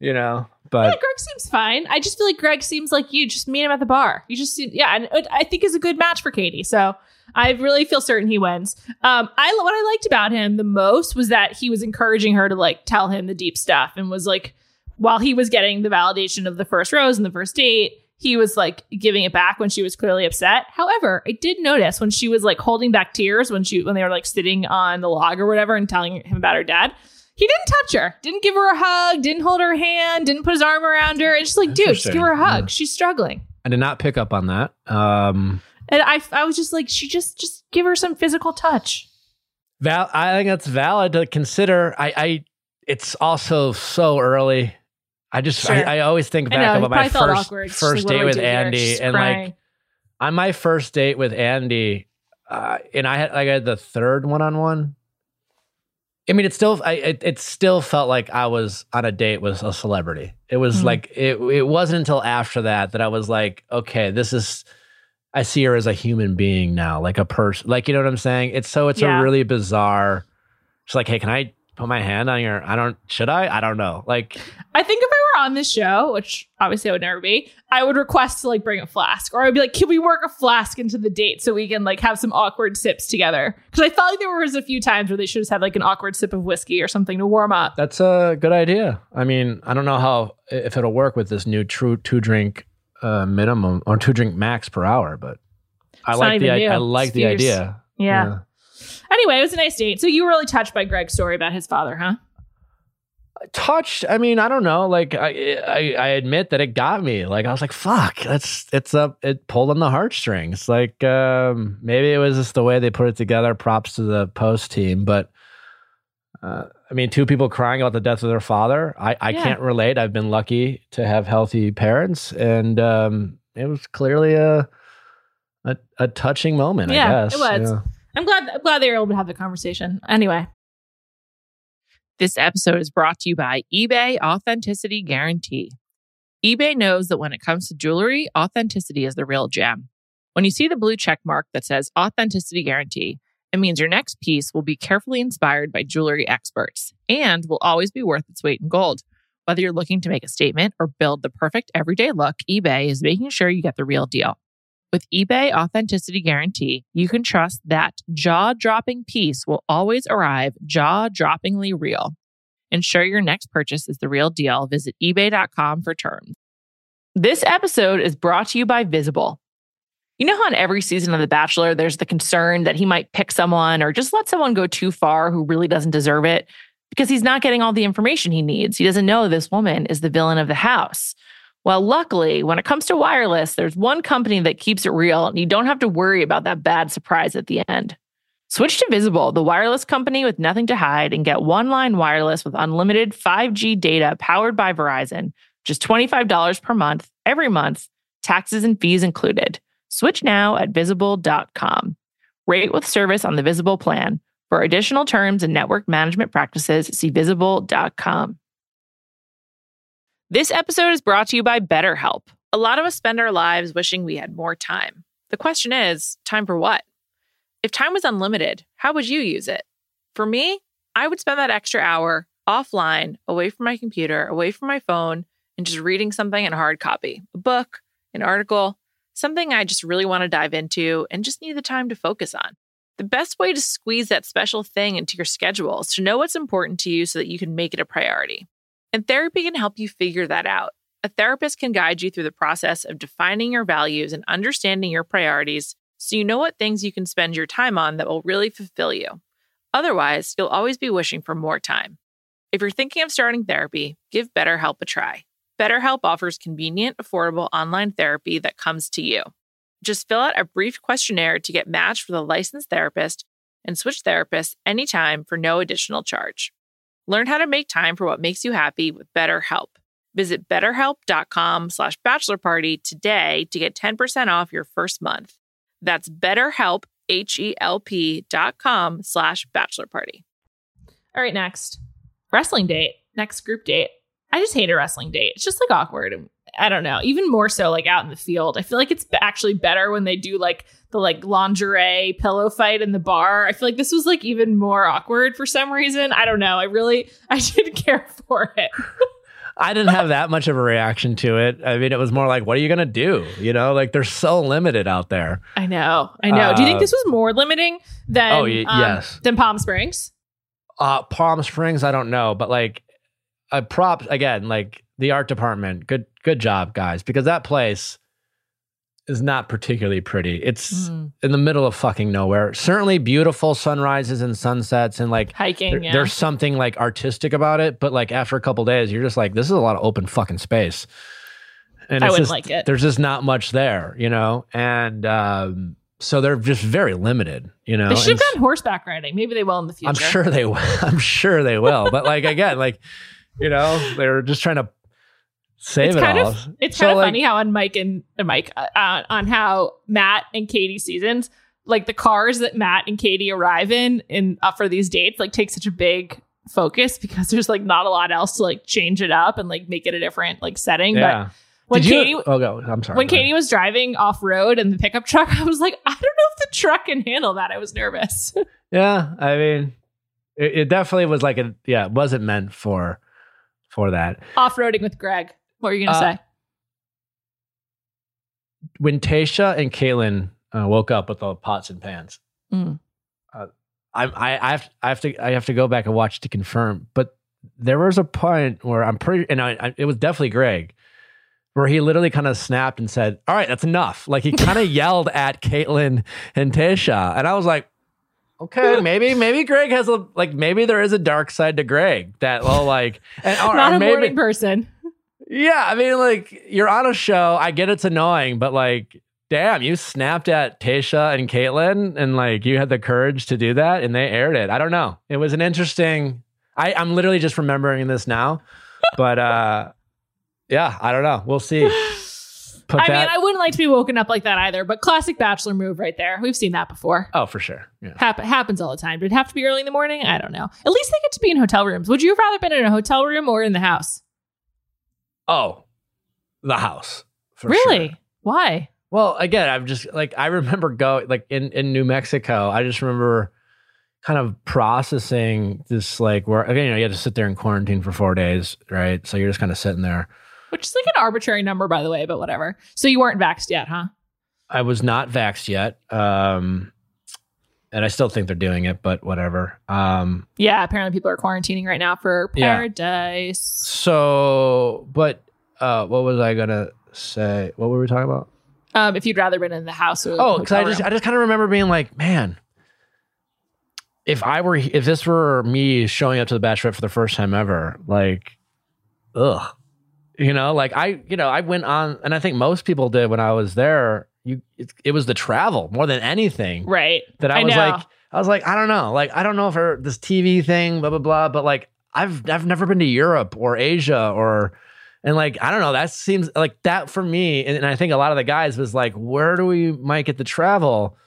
you know. Yeah, But Greg seems fine. I just feel like Greg seems like you. Just meet him at the bar. You just seem, yeah, and I think is a good match for Katie. So I really feel certain he wins. Um, I what I liked about him the most was that he was encouraging her to like tell him the deep stuff and was like, while he was getting the validation of the first rose and the first date, he was like giving it back when she was clearly upset. However, I did notice when she was like holding back tears when she when they were like sitting on the log or whatever and telling him about her dad. He didn't touch her, didn't give her a hug, didn't hold her hand, didn't put his arm around her. It's just like, dude, just give her a hug. Yeah. She's struggling. I did not pick up on that. Um, And I, I was just like, she just, just give her some physical touch. Val, I think that's valid to consider. I, I, it's also so early. I just, Sure. I, I always think back know, about my first. First like, date with? Andi, and crying. like on my first date with Andi, uh, and I had like I had the third one on one. I mean, it still, I, it, it still felt like I was on a date with a celebrity. It was Mhm. like it. It wasn't until after that that I was like, okay, this is. I see her as a human being now, like a person. Like you know what I'm saying? It's so it's Yeah. a really bizarre. It's like, hey, can I put my hand on your? I don't. Should I? I don't know. Like I think if I were on this show, which obviously I would never be, I would request to like bring a flask, or I'd be like, "Can we work a flask into the date so we can like have some awkward sips together?" Because I felt like there was a few times where they should have had like an awkward sip of whiskey or something to warm up. That's a good idea. I mean, I don't know how if it'll work with this new true two drink uh, minimum or two drink max per hour, but I It's like the even i- I like It's the fierce. idea. Yeah. Anyway, it was a nice date. So you were really touched by Greg's story about his father, huh? Touched. I mean, I don't know. Like I, I, I admit that it got me. Like I was like, "Fuck!" That's it's up. It pulled on the heartstrings. Like um, maybe it was just the way they put it together. Props to the post team, but uh, I mean, two people crying about the death of their father. I, I Yeah. can't relate. I've been lucky to have healthy parents, and um, it was clearly a a, a touching moment. Yeah, I guess it was. Yeah. I'm glad I'm glad they were able to have the conversation. Anyway, This episode is brought to you by eBay Authenticity Guarantee. eBay knows that when it comes to jewelry, authenticity is the real gem. When you see the blue check mark that says Authenticity Guarantee, it means your next piece will be carefully inspired by jewelry experts and will always be worth its weight in gold. Whether you're looking to make a statement or build the perfect everyday look, eBay is making sure you get the real deal. With eBay Authenticity Guarantee, you can trust that jaw dropping piece will always arrive jaw droppingly real. Ensure your next purchase is the real deal. Visit eBay.com for terms. This episode is brought to you by Visible. You know how in every season of The Bachelor, there's the concern that he might pick someone or just let someone go too far who really doesn't deserve it because he's not getting all the information he needs. He doesn't know this woman is the villain of the house. Well, luckily, when it comes to wireless, there's one company that keeps it real and you don't have to worry about that bad surprise at the end. Switch to Visible, the wireless company with nothing to hide, and get one line wireless with unlimited 5G data powered by Verizon, just $25 per month, every month, taxes and fees included. Switch now at visible.com. Rate with service on the Visible plan. For additional terms and network management practices, see visible.com. This episode is brought to you by BetterHelp. A lot of us spend our lives wishing we had more time. The question is, time for what? If time was unlimited, how would you use it? For me, I would spend that extra hour offline, away from my computer, away from my phone, and just reading something in hard copy a book, an article, something I just really want to dive into and just need the time to focus on. The best way to squeeze that special thing into your schedule is to know what's important to you so that you can make it a priority. And therapy can help you figure that out. A therapist can guide you through the process of defining your values and understanding your priorities so you know what things you can spend your time on that will really fulfill you. Otherwise, you'll always be wishing for more time. If you're thinking of starting therapy, give BetterHelp a try. BetterHelp offers convenient, affordable online therapy that comes to you. Just fill out a brief questionnaire to get matched with a licensed therapist and switch therapists anytime for no additional charge. Learn how to make time for what makes you happy with BetterHelp. Visit betterhelp.com slash bachelor party today to get 10% off your first month. That's betterhelp, H-E-L-P dot com slash bachelor party. all right, next wrestling date, next group date. I just hate a wrestling date. It's just like awkward. I don't know. Even more so, like out in the field. I feel like it's actually better when they do like the like lingerie pillow fight in the bar. I feel like this was like even more awkward for some reason. I don't know. I really (laughs) I didn't care for it. I didn't have that much of a reaction to it. I mean, it was more like, what are you gonna do? You know, like they're so limited out there. I know. I know. do you think Uh, this was more limiting than Oh, y- um, yes. than Palm Springs? Uh, Palm Springs, I don't know, but like, a prop again, like the art department, good, good job, guys, because that place is not particularly pretty. It's Mm. in the middle of fucking nowhere. Certainly beautiful sunrises and sunsets, and like Hiking. there- yeah. there's something like artistic about it. But like after a couple days, you're just like, this is a lot of open fucking space. And I it's wouldn't just- like it. There's just not much there, you know, and um, so they're just very limited, you know. They should have gone horseback riding. Maybe they will in the future. I'm sure they will. (laughs) I'm sure they will. But like again, like you know, they're just trying to save it's it kind all. of it's So, kind of like- funny how on Mike and uh, Mike uh, uh, on how Matt and Katie seasons like the cars that Matt and Katie arrive in in uh, for these dates like take such a big focus because (laughs) there's like not a lot else to like change it up and like make it a different like setting. Yeah. But when Did you- Katie oh, go. I'm sorry. when. Katie was driving off road in the pickup truck, (laughs) I was like, I don't know if the truck can handle that. I was nervous. (laughs) Yeah, I mean, it, it definitely was like a yeah, it wasn't meant for for that. off roading with Greg. What were you gonna Uh, say? When Tayshia and Kaitlyn uh, woke up with the pots and pans, Mm. uh, I, I I have I have to I have to go back and watch to confirm. But there was a point where I'm pretty, and I, I, it was definitely Greg, where he literally kind of snapped and said, "All right, that's enough." Like he kind of (laughs) yelled at Kaitlyn and Tayshia, and I was like, "Okay, (laughs) maybe maybe Greg has a like maybe there is a dark side to Greg that well like and or, (laughs) Not or a maybe morning person. Yeah, I mean, like you're on a show. I get it's annoying, but like, damn, you snapped at Tayshia and Kaitlyn, and like you had the courage to do that, and they aired it. I don't know. It was an interesting. I, I'm literally just remembering this now. But uh yeah, I don't know. We'll see. (sighs) Put I that. mean, I wouldn't like to be woken up like that either, but classic bachelor move right there. We've seen that before. oh, for sure. Yeah. Hap- happens all the time. Did it have to be early in the morning? I don't know. At least they get to be in hotel rooms. Would you have rather been in a hotel room or in the house? Oh, the house. For really? sure. Why? Well, again, I'm just like I remember going like in in New Mexico. I just remember kind of processing this like where again, you know, you had to sit there in quarantine for four days, right? So you're just kind of sitting there. Which is like an arbitrary number, by the way, but whatever. So you weren't vaxxed yet, huh? I was not vaxxed yet, um, and I still think they're doing it, but whatever. Um, Yeah, apparently people are quarantining right now for Yeah. paradise. so, but uh, what was I gonna say? What were we talking about? Um, if you'd rather been in the house or Oh, because I just room. I just kind of remember being like, man, if I were if this were me showing up to the bachelorette for the first time ever, like, ugh, you know, like I, you know, I went on, and I think most people did when I was there. You, it, it was the travel more than anything right. that I, I was know. like, I was like, I don't know, like I don't know if her, this TV thing, blah blah blah, but like I've I've never been to Europe or Asia or. And like I don't know, that seems like that for me, and, and I think a lot of the guys was like, where do we might get the travel?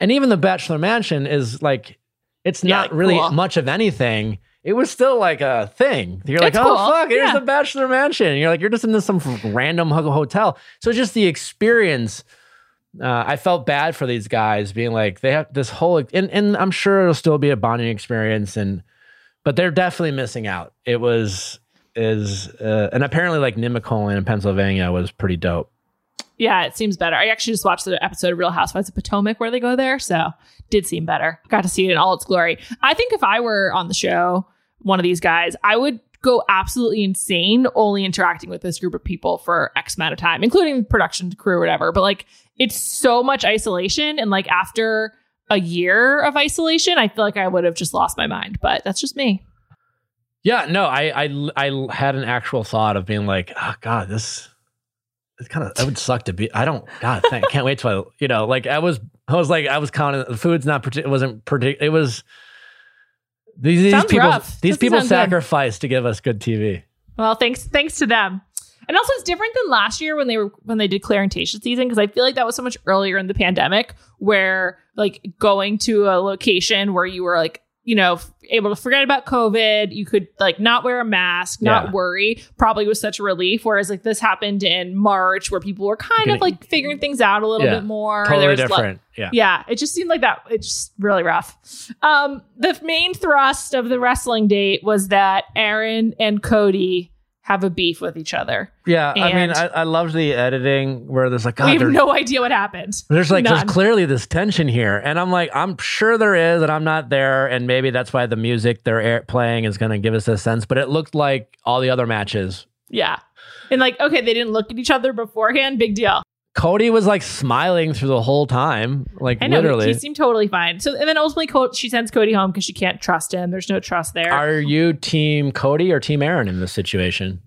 And even the Bachelor Mansion is like, it's Yeah, not really cool. much of anything. It was still like a thing. You're like, It's oh cool. fuck, here's Yeah. the Bachelor Mansion. And you're like, you're just in some random ho- hotel. So just the experience. Uh, I felt bad for these guys being like they have this whole and, and I'm sure it'll still be a bonding experience and but they're definitely missing out. It was is uh, and apparently like Nemacolin in Pennsylvania was pretty dope. Yeah, it seems better. I actually just watched the episode of Real Housewives of Potomac where they go there, so did seem better. Got to see it in all its glory. I think if I were on the show, one of these guys, I would go absolutely insane only interacting with this group of people for X amount of time, including production crew or whatever. But like it's so much isolation and like after a year of isolation, I feel like I would have just lost my mind. But that's just me. Yeah, no, I I I had an actual thought of being like, oh god, this it's kind of it would suck to be. I don't God, thank, can't wait till I, you know, like I was I was like I was counting the food's not partic- it wasn't partic- it was these these Sounds people rough. these Doesn't people sacrificed to give us good TV. Well, thanks thanks to them. And also it's different than last year when they were when they did Tayshia season because I feel like that was so much earlier in the pandemic where like going to a location where you were like you know able to forget about covid you could like not wear a mask not Yeah. worry probably was such a relief whereas like this happened in march where people were kind Getting- of like figuring things out a little Yeah. bit more Totally was, like- different. yeah. yeah, it just seemed like that. It's just really rough. Um, the main thrust of the wrestling date was that Aaron and Cody have a beef with each other. Yeah, I mean, I, I loved the editing where there's like, God, we have no idea what happened. there's like, there's clearly this tension here, and I'm like, I'm sure there is, and I'm not there, and maybe that's why the music they're air- playing is going to give us a sense. But it looked like all the other matches. Yeah. And like, okay, they didn't look at each other beforehand. Big deal. Cody was like smiling through the whole time, like I know. literally. He seemed totally fine. So, and then ultimately, Co- she sends Cody home because she can't trust him. There's no trust there. Are you team Cody or team Aaron in this situation?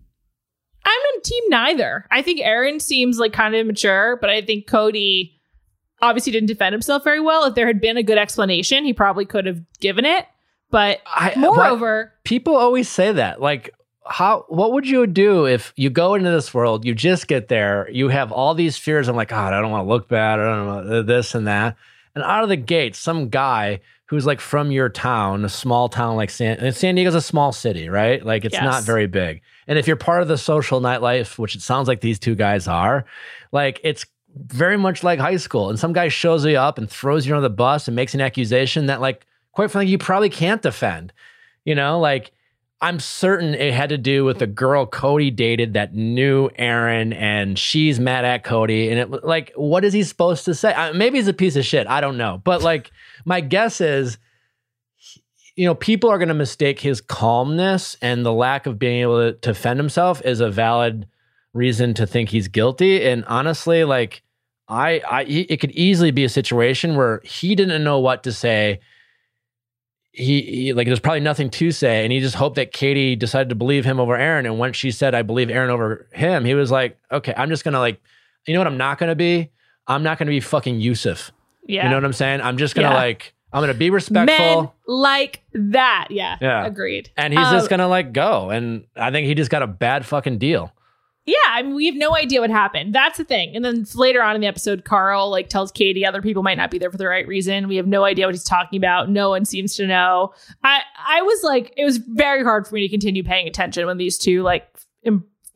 I'm in team neither. I think Aaron seems like kind of immature, but I think Cody obviously didn't defend himself very well. If there had been a good explanation, he probably could have given it. But I, but moreover, people always say that. Like, how? What would you do if you go into this world? You just get there. You have all these fears. I'm like, God, I don't want to look bad. I don't know uh, this and that. And out of the gate, some guy who's like from your town, a small town like San. San Diego's a small city, right? Like it's Yes. not very big. And if you're part of the social nightlife, which it sounds like these two guys are, like it's very much like high school. And some guy shows you up and throws you under the bus and makes an accusation that, like, quite frankly, you probably can't defend. You know, like I'm certain it had to do with the girl Cody dated that knew Aaron and she's mad at Cody. And it like, what is he supposed to say? Uh, maybe he's a piece of shit. I don't know. But like, (laughs) my guess is, you know, people are going to mistake his calmness and the lack of being able to defend himself as a valid reason to think he's guilty. And honestly, like, I, I, it could easily be a situation where he didn't know what to say he, he like there's probably nothing to say and he just hoped that katie decided to believe him over aaron and once she said i believe aaron over him he was like okay i'm just gonna like you know what i'm not gonna be i'm not gonna be fucking yusuf yeah. you know what i'm saying i'm just gonna Yeah. like I'm gonna be respectful. Men like that. Yeah. Yeah. Agreed. and he's Um, just gonna like go. And I think he just got a bad fucking deal. Yeah, I mean, we have no idea what happened. That's the thing. And then later on in the episode, Carl like tells Katie other people might not be there for the right reason. We have no idea what he's talking about. No one seems to know. I I was like, it was very hard for me to continue paying attention when these two like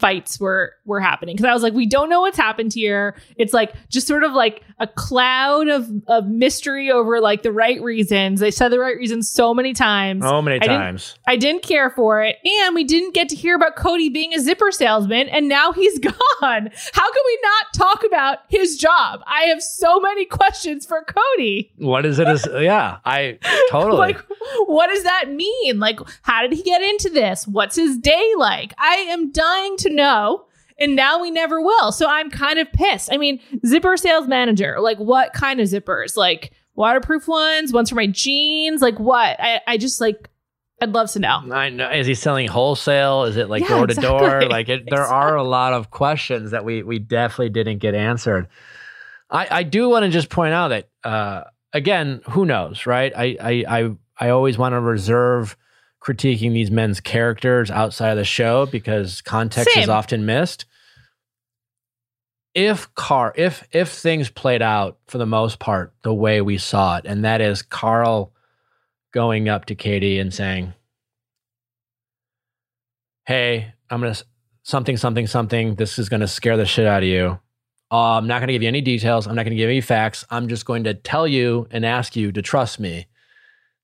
fights were were happening because I was like, we don't know what's happened here. It's like just sort of like a cloud of of mystery over like the right reasons. They said the right reasons so many times. Oh, many I didn't- times. I didn't care for it. And we didn't get to hear about Cody being a zipper salesman, and now he's (laughs) gone. How can we not talk about his job? I have so many questions for Cody. What is it? Is (laughs) yeah, I totally. Like, what does that mean? Like, how did he get into this? What's his day like? I am dying to know. And now we never will. So I'm kind of pissed. I mean, zipper sales manager, like what kind of zippers? Like waterproof ones, ones for my jeans? Like what? I, I just like, I'd love to know. I know. Is he selling wholesale? Is it like Yeah, door to door? Like it, there are a lot of questions that we we definitely didn't get answered. I I do want to just point out that uh, again, who knows, right? I I I, I always want to reserve critiquing these men's characters outside of the show because context is often missed. If Car if if things played out for the most part the way we saw it, and that is Carl going up to Katie and saying, hey, I'm gonna something, something, something. This is gonna scare the shit out of you. Uh, I'm not gonna give you any details. I'm not gonna give you any facts. I'm just going to tell you and ask you to trust me.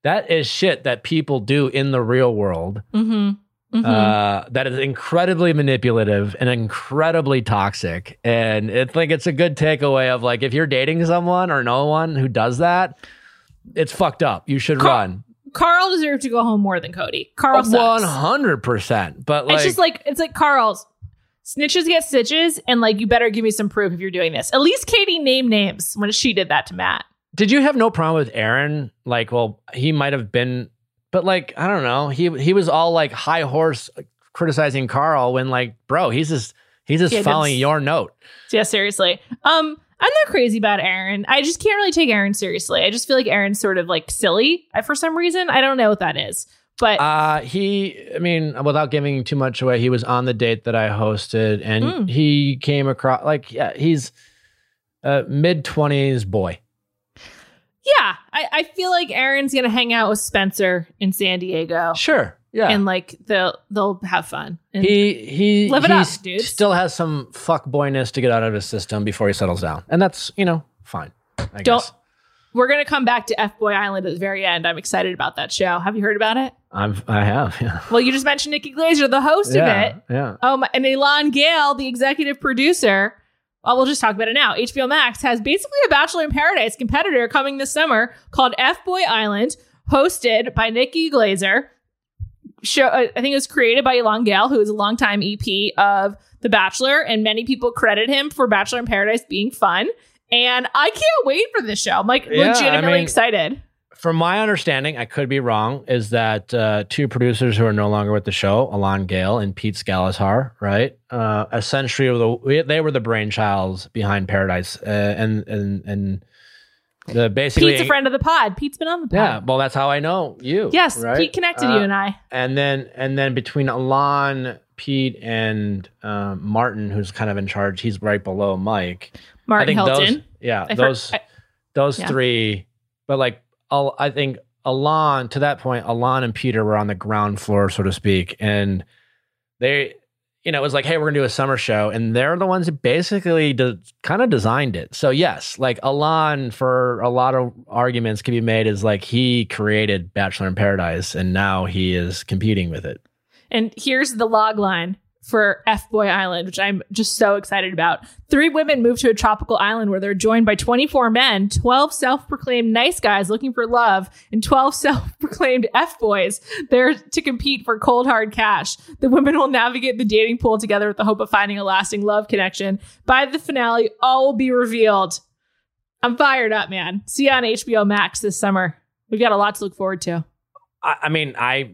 That is shit that people do in the real world. Mm-hmm. Uh, that is incredibly manipulative and incredibly toxic. And it's like it's a good takeaway of like if you're dating someone or no one who does that, it's fucked up. You should Car- run. Carl deserved to go home more than Cody. Carl hundred percent. But like, it's just like it's like Carl's snitches get stitches, and like you better give me some proof if you're doing this. At least Katie named names when she did that to Matt. Did you have no problem with Aaron? Like, well, he might have been, but like, I don't know. He he was all like high horse criticizing Carl when like, bro, he's just he's just Yeah, following your note. Yeah, seriously. Um, I'm not crazy about Aaron. I just can't really take Aaron seriously. I just feel like Aaron's sort of like silly uh, for some reason. I don't know what that is, but Uh he I mean, without giving too much away, he was on the date that I hosted and Mm. he came across like yeah, he's a mid twenties boy. Yeah, I, I feel like Aaron's gonna hang out with Spencer in San Diego, Sure. Yeah. and like they'll they'll have fun. He he Live it he up, still has some fuck boyness to get out of his system before he settles down. And that's, you know, fine. I Don't- guess. we're gonna come back to F Boy Island at the very end. I'm excited about that show. Have you heard about it? I've I have, yeah. (laughs) Well, you just mentioned Nikki Glazer, the host yeah, of it. Yeah. Um, and Elan Gale, the executive producer. Well, we'll just talk about it now. HBO Max has basically a Bachelor in Paradise competitor coming this summer called F Boy Island, hosted by Nikki Glazer. Show, uh, I think it was created by Elan Gale, who is a longtime EP of The Bachelor, and many people credit him for Bachelor in Paradise being fun. And I can't wait for this show. I'm like Yeah, I legitimately mean- excited. From my understanding, I could be wrong, is that uh, two producers who are no longer with the show, Elan Gale and Pete Scalettar, right? Uh, essentially, the, they were the brainchilds behind Paradise, uh, and and and the basically. Pete's a friend of the pod. Pete's been on the pod. Yeah, well, that's how I know you. Yes, right? Pete connected Uh, you and I. and then and then between Elan, Pete, and um, Martin, who's kind of in charge, he's right below Mike. Martin Hilton. those, yeah, I've heard- those I- those yeah. three, but like I think Elan to that point, Elan and Peter were on the ground floor, so to speak, and they, you know, it was like, hey, we're gonna do a summer show, and they're the ones who basically de- kind of designed it. So yes, like Elan, for a lot of arguments, can be made is like he created Bachelor in Paradise, and now he is competing with it. And here's the log line for F Boy Island, which I'm just so excited about. Three women move to a tropical island where they're joined by 24 men, 12 self proclaimed nice guys looking for love, and 12 (laughs) self proclaimed F boys there to compete for cold hard cash. The women will navigate the dating pool together with the hope of finding a lasting love connection. By the finale, all will be revealed. I'm fired up, man. See you on HBO Max this summer. We've got a lot to look forward to. I, I mean, I,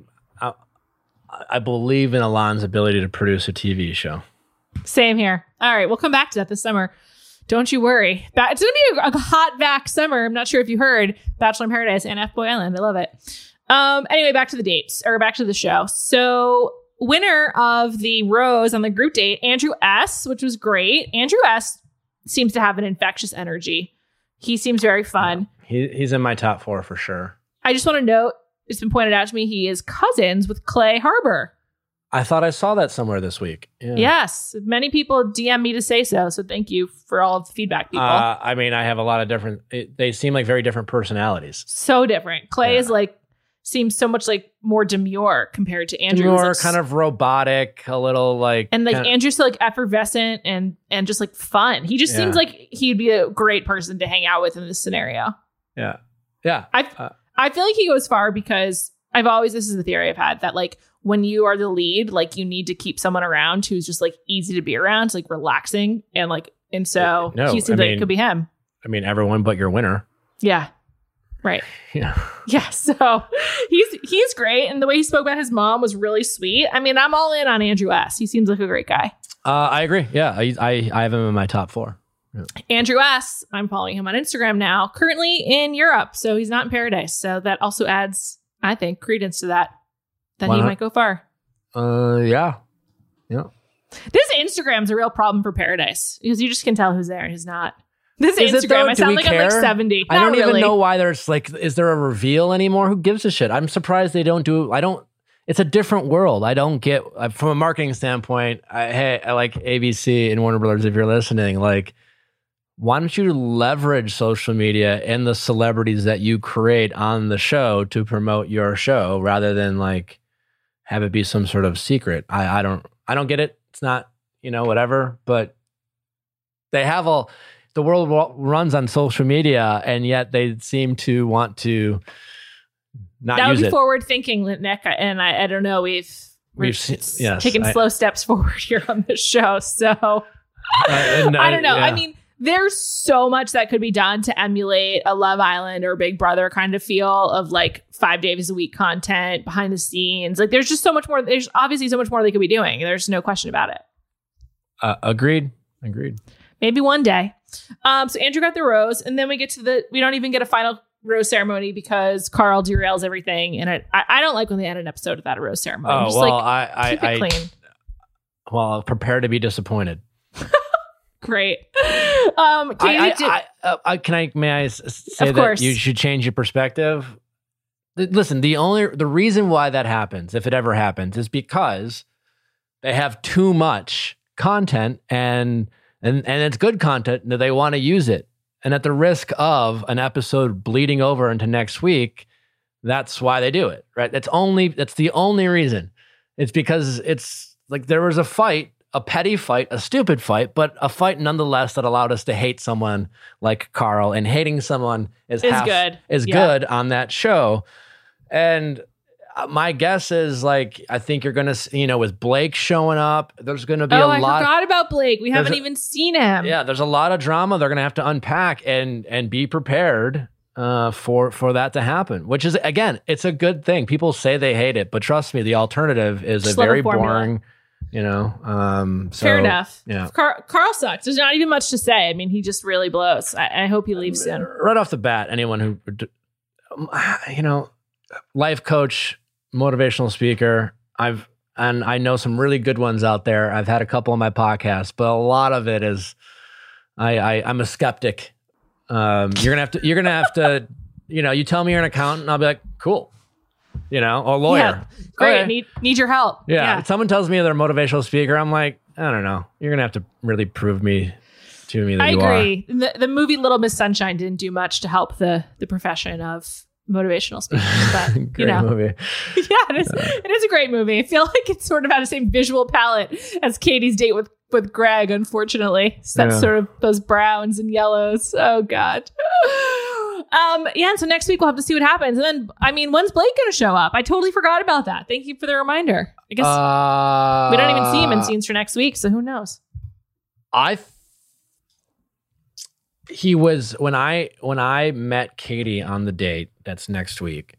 I believe in Elan's ability to produce a TV show. Same here. All right, we'll come back to that this summer. Don't you worry. It's gonna be a, a hot back summer. I'm not sure if you heard Bachelor in Paradise and F Boy Island. I love it. Um. Anyway, back to the dates or back to the show. So winner of the rose on the group date, Andrew S, which was great. Andrew S seems to have an infectious energy. He seems very fun. He, he's in my top four for sure. I just want to note it's been pointed out to me he is cousins with Clay Harbor. I thought I saw that somewhere this week. Yeah. Yes, many people DM me to say so. So thank you for all of the feedback, people. Uh, I mean, I have a lot of different. It, they seem like very different personalities. so different. Clay Yeah. is like seems so much like more demure compared to Andrew. More like, kind of robotic, a little like and like Andrew's so like effervescent and and just like fun. He just seems like he'd be a great person to hang out with in this scenario. yeah, yeah. I Uh, I feel like he goes far because I've always this is the theory I've had that like when you are the lead, like you need to keep someone around who's just like easy to be around, like relaxing and like and so No, he I seems like it could be him. I mean, everyone but your winner. Yeah. Right. (laughs) Yeah. Yeah. So he's he's great. And the way he spoke about his mom was really sweet. I mean, I'm all in on Andrew S. He seems like a great guy. Uh, I agree. Yeah, I, I I have him in my top four. Andrew S. I'm following him on Instagram now, currently in Europe. So he's not in paradise. So that also adds, I think, credence to that. That Why he not? might go far. Uh, yeah, yeah. This Instagram's a real problem for Paradise because you just can tell who's there and who's not. This Is Instagram? I Do sound like I'm like care? 70. I Not don't even know why there's like, is there a reveal anymore? Who gives a shit? I'm surprised they don't do. I don't. It's a different world. I don't get uh, from a marketing standpoint. I, hey, I like ABC and Warner Brothers. If you're listening, like, why don't you leverage social media and the celebrities that you create on the show to promote your show rather than like have it be some sort of secret? I, I don't. I don't get it. It's not you know whatever, but they have all the world runs on social media and yet they seem to want to not that would be it forward thinking, Nick. And I, I don't know. We've We've seen- yes, taken I- slow steps forward (laughs) here on the show. So Uh, I don't know. yeah. I mean, there's so much that could be done to emulate a Love Island or Big Brother kind of feel of like five days a week content behind the scenes. Like, there's just so much more. There's obviously so much more they could be doing. There's no question about it. uh, agreed agreed Maybe one day. Um, so Andrew got the rose, and then we get to the. We don't even get a final rose ceremony because Carl derails everything, and it, I, I don't like when they end an episode without a rose ceremony. oh just well like i keep i, it I clean. well prepare to be disappointed Great. Um, Katie I, I, did- I, uh, I, can I may I say Of that course. you should change your perspective? Listen, the only the reason why that happens, if it ever happens, is because they have too much content and and and it's good content that they want to use it. And at the risk of an episode bleeding over into next week, that's why they do it. Right? That's only that's the only reason. It's because it's like there was a fight, a petty fight, a stupid fight, but a fight nonetheless that allowed us to hate someone like Carl. And hating someone is, Is half- good. Is Yeah. good on that show. And uh, my guess is like I think you're gonna you know with Blake showing up, there's gonna be oh, a I lot. forgot about Blake. We haven't a- even seen him. Yeah, there's a lot of drama they're gonna have to unpack and and be prepared uh, for for that to happen. Which is again, it's a good thing. People say they hate it, but trust me, the alternative is Just a a very formula. boring. You know, um, so, Fair enough. yeah. Car- Carl sucks. There's not even much to say. I mean, he just really blows. I, I hope he leaves soon. Right off the bat, anyone who, um, you know, life coach, motivational speaker, I've and I know some really good ones out there. I've had a couple on my podcast, but a lot of it is, I, I I'm a skeptic. Um, you're gonna have to, you're gonna have to, (laughs) you know, you tell me you're an accountant, and I'll be like, cool, you know, or lawyer. Yeah, great. Okay. Need need your help. Yeah. If someone tells me they're a motivational speaker, I'm like, I don't know. You're gonna have to really prove me to me that I you agree. The, the movie Little Miss Sunshine didn't do much to help the the profession of motivational speaking, (laughs) are. but Great you know, movie. (laughs) yeah, it is. It is a great movie. I feel (laughs) like it's sort of had the same visual palette as Katie's date with with Greg. Unfortunately, so that's Yeah. sort of those browns and yellows. Oh God. Um, yeah, and so next week we'll have to see what happens. And then, I mean, when's Blake going to show up? I totally forgot about that. Thank you for the reminder. I guess Uh, we don't even see him in scenes for next week, so who knows? I th- he was when I when I met Katie on the date that's next week,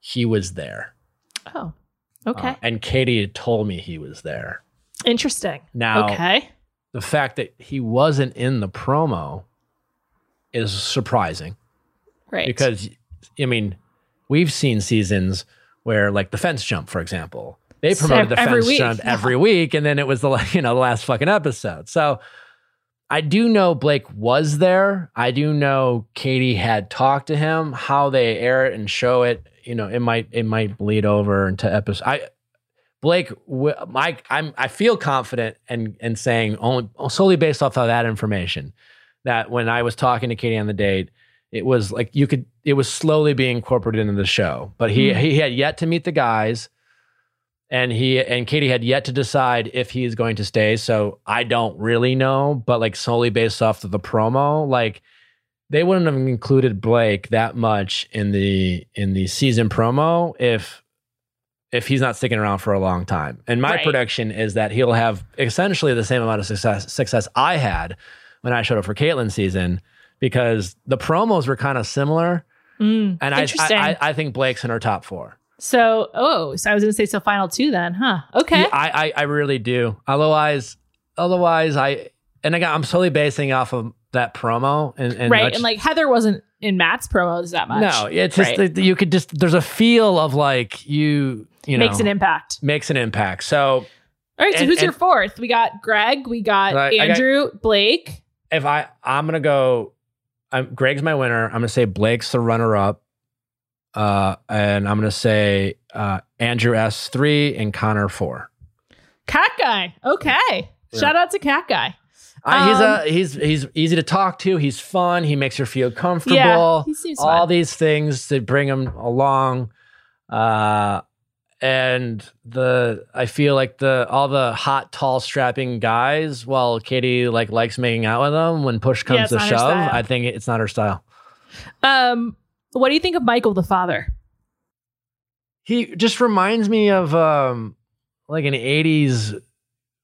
he was there. Oh, okay, Uh, and Katie had told me he was there. interesting. Now okay, the fact that he wasn't in the promo is surprising Right. because I mean, we've seen seasons where like the fence jump, for example, they So promoted the fence week, jump yeah. every week, and then it was the (laughs) you know the last fucking episode. So I do know Blake was there. I do know Katie had talked to him. How they air it and show it, you know, it might it might bleed over into episode. I Blake, Mike, I'm I feel confident and and saying only solely based off of that information that when I was talking to Katie on the date, it was like you could it was slowly being incorporated into the show. But he Hmm. he had yet to meet the guys, and he and Katie had yet to decide if he's going to stay. So I don't really know, but like solely based off of the promo, like they wouldn't have included Blake that much in the in the season promo if if he's not sticking around for a long time. And my Right. prediction is that he'll have essentially the same amount of success success I had when I showed up for Kaitlyn's season because the promos were kind of similar. Mm, And I. I, I I think Blake's in her top four. so, oh, so I was going to say so final two then, huh? Okay. Yeah, I, I I really do. Otherwise, otherwise I and again I'm solely basing off of that promo and, and right. much- And like Heather wasn't in Matt's promos that much. no, it's just Right. you could just there's a feel of like you you know Makes an impact. makes an impact. So All right. So And- who's your fourth? We got Greg. We got Right, I got- Andrew, Blake. if I I'm gonna go, I'm, Greg's my winner. I'm gonna say Blake's the runner up, uh, and I'm gonna say uh, Andrew S three and Connor four. Cat guy. Okay. Yeah. Shout out to Cat guy. He's Um, a he's he's easy to talk to. He's fun. He makes her feel comfortable. Yeah. He seems all fun. these things that bring him along. Uh, and the I feel like the all the hot, tall, strapping guys. While Katie like likes making out with them when push comes Yeah, to shove. I think it's not her style. Um, what do you think of Michael the father? He just reminds me of um like an '80s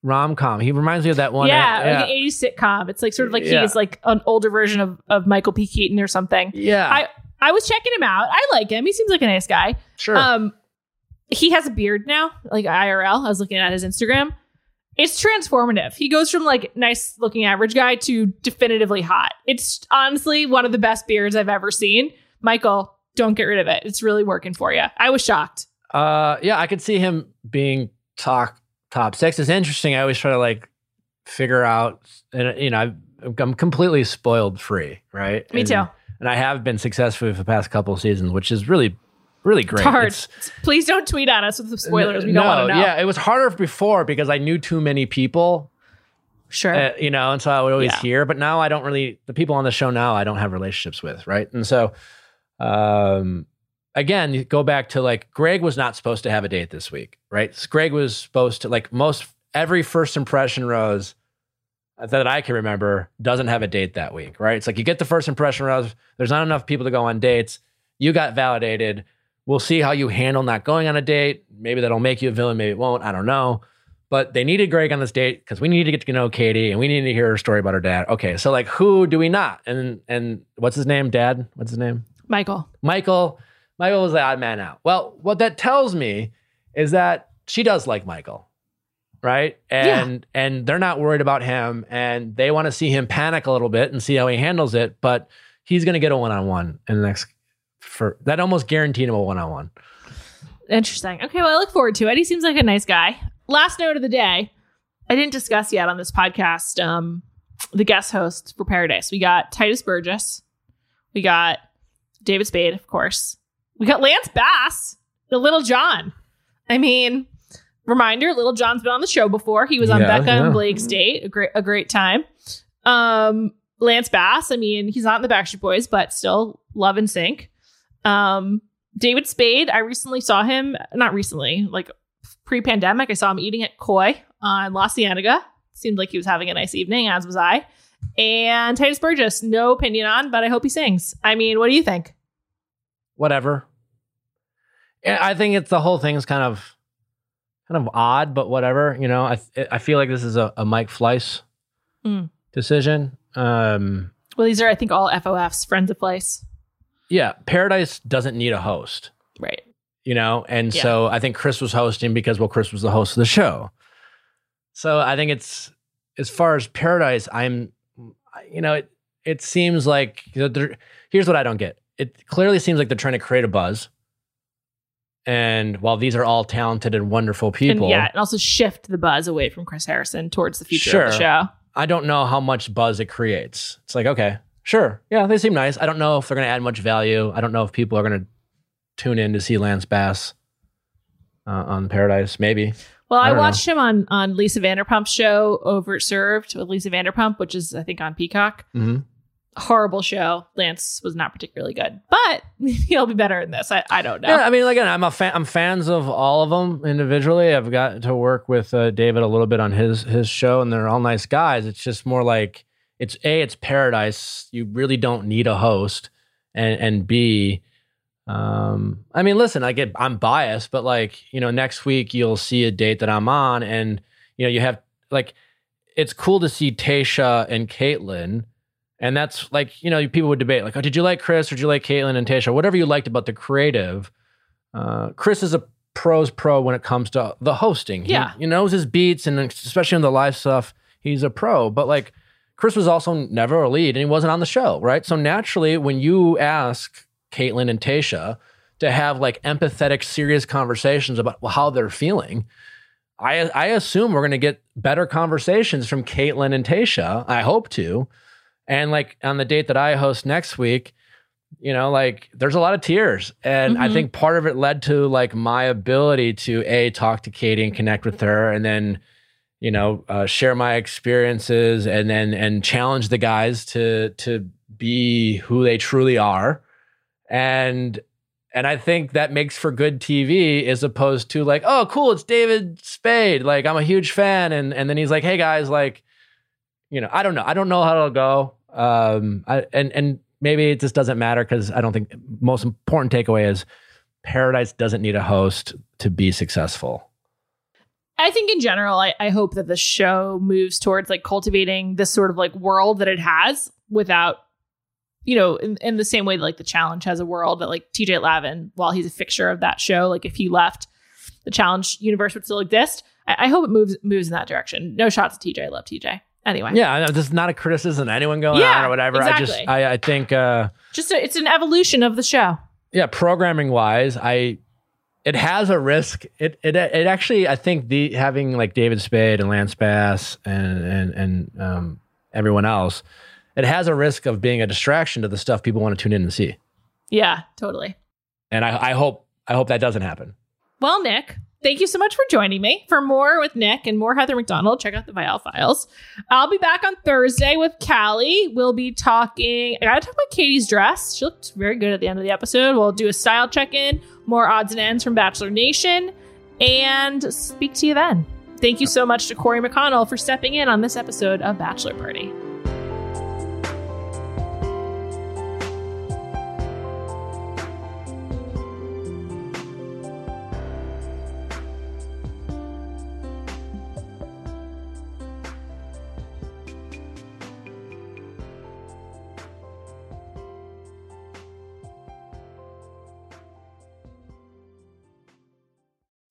rom com. He reminds me of that one. yeah, like an 80s sitcom. It's like sort of like Yeah. he's like an older version of, of Michael P. Keaton or something. yeah, I I was checking him out. I like him. He seems like a nice guy. sure. Um, he has a beard now, like IRL. I was looking at his Instagram. It's transformative. He goes from like nice looking average guy to definitively hot. It's honestly one of the best beards I've ever seen. Michael, don't get rid of it. It's really working for you. I was shocked. Uh, yeah, I could see him being top top six. It's interesting. I always try to like figure out, and you know, I've, I'm completely spoiled free, right? Me and, too. And I have been successful for the past couple of seasons, which is really, really great. It's hard. It's- Please don't tweet at us with the spoilers. We don't no, want to know. Yeah, it was harder before because I knew too many people, Sure. uh, you know, and so I would always Yeah. hear. But now I don't really. The people on the show now, I don't have relationships with, right? And so, um, again, you go back to like Greg was not supposed to have a date this week, right? Greg was supposed to like most every first impression rose that I can remember doesn't have a date that week, right? It's like you get the first impression rose. There's not enough people to go on dates. You got validated. We'll see how you handle not going on a date. Maybe that'll make you a villain. Maybe it won't. I don't know. But they needed Greg on this date because we needed to get to know Katie and we needed to hear her story about her dad. Okay, so like who do we not? And and what's his name? Dad? What's his name? Michael. Michael. Michael was the odd man out. Well, what that tells me is that she does like Michael, right? And and they're not worried about him, and they want to see him panic a little bit and see how he handles it. But he's going to get a one on one in the next. For that, almost guaranteed him a one on one. Interesting. Okay, well, I look forward to it. He seems like a nice guy. Last note of the day. I didn't discuss yet on this podcast um, the guest hosts for Paradise. We got Tituss Burgess. We got David Spade, of course. We got Lance Bass, the Lil Jon. I mean, reminder, Lil Jon's been on the show before. He was on Yeah, Becca yeah. and Blake's date. A great, a great time. Um, Lance Bass, I mean, he's not in the Backstreet Boys, but still love NSYNC. Um, David Spade, I recently saw him, not recently, like pre pandemic. I saw him eating at Koi on La Cienega. Seemed like he was having a nice evening, as was I. And Tituss Burgess, no opinion on, but I hope he sings. I mean, what do you think? Whatever. I think it's the whole thing's kind of kind of odd, but whatever. You know, I I feel like this is a, a Mike Fleiss Mm. decision. Um, Well, these are, I think, all FOFs, friends of Fleiss. Yeah, Paradise doesn't need a host. Right. you know and Yeah. so i think chris was hosting because well chris was the host of the show so i think it's as far as Paradise, I'm, you know, it it seems like you know, here's what I don't get. It clearly seems like they're trying to create a buzz. And while these are all talented and wonderful people, And yeah, and also shift the buzz away from Chris Harrison towards the future of the Sure. show. I don't know how much buzz it creates. It's like, okay, sure. Yeah, they seem nice. I don't know if they're going to add much value. I don't know if people are going to tune in to see Lance Bass uh, on Paradise. Maybe. Well, I I, don't know. watched him on on Lisa Vanderpump's show Overserved with Lisa Vanderpump, which is I think on Peacock. hmm Horrible show. Lance was not particularly good, but (laughs) he'll be better in this. I, I don't know. Yeah, I mean, again, I'm a fan. I'm fans of all of them individually. I've got to work with uh, David a little bit on his his show, and they're all nice guys. It's just more like it's a it's paradise. You really don't need a host, and and b, um, I mean, listen, I get I'm biased, but like you know, next week you'll see a date that I'm on, and you know, you have like it's cool to see Tayshia and Kaitlyn. And that's like, you know, people would debate, like, oh, did you like Chris or did you like Kaitlyn and Tayshia? Whatever you liked about the creative. Uh, Chris is a pros pro when it comes to the hosting. He- Yeah. He, knows his beats and especially on the live stuff, he's a pro. But like, Chris was also never a lead and he wasn't on the show, right? So naturally, when you ask Kaitlyn and Tayshia to have like empathetic, serious conversations about how they're feeling, I I assume we're gonna get better conversations from Kaitlyn and Tayshia. I hope to. And like on the date that I host next week, you know, like there's a lot of tears. And I Mhm. think part of it led to like my ability to A, talk to Katie and connect with her and then, you know, uh, share my experiences and then and challenge the guys to to be who they truly are. And and I think that makes for good TV as opposed to like, oh, cool, it's David Spade. Like, I'm a huge fan. And and then he's like, hey guys, like, you know, I don't know. I don't know how it'll go. Um, I, and and maybe it just doesn't matter because I don't think most important takeaway is Paradise doesn't need a host to be successful. I think in general, I, I hope that the show moves towards like cultivating this sort of like world that it has without, you know, in, in the same way that like the challenge has a world that like TJ Lavin, while he's a fixture of that show, like if he left, the challenge universe would still exist. I, I hope it moves moves in that direction. No shots at TJ. I love TJ. Anyway, Yeah, this is not a criticism anyone going Yeah, on or whatever. I just. I, I think uh just a, it's an evolution of the show. yeah, programming wise, I it has a risk. It it it actually I think the having like David Spade and Lance Bass and and and um, everyone else, it has a risk of being a distraction to the stuff people want to tune in and see. Yeah, totally. And I, I hope I hope that doesn't happen. Well, Nick, thank you so much for joining me. For more with Nick and more Heather McDonald, check out the Viall Files. I'll be back on Thursday with Callie. We'll be talking. I gotta talk about Katie's dress. She looked very good at the end of the episode. We'll do a style check in, more odds and ends from Bachelor Nation, and speak to you then. Thank you so much to Corey McConnell for stepping in on this episode of Bachelor Party.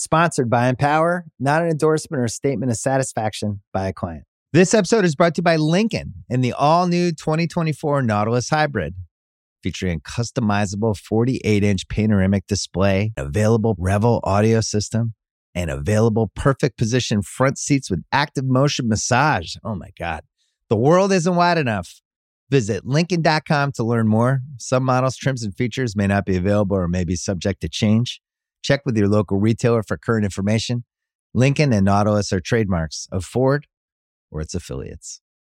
Sponsored by Empower, not an endorsement or a statement of satisfaction by a client. This episode is brought to you by Lincoln and the all new 2024 Nautilus Hybrid, featuring a customizable 48 inch panoramic display, available Revel audio system, and available perfect position front seats with active motion massage. Oh my God. The world isn't wide enough. Visit Lincoln.com to learn more. Some models, trims, and features may not be available or may be subject to change. Check with your local retailer for current information. Lincoln and Nautilus are trademarks of Ford or its affiliates.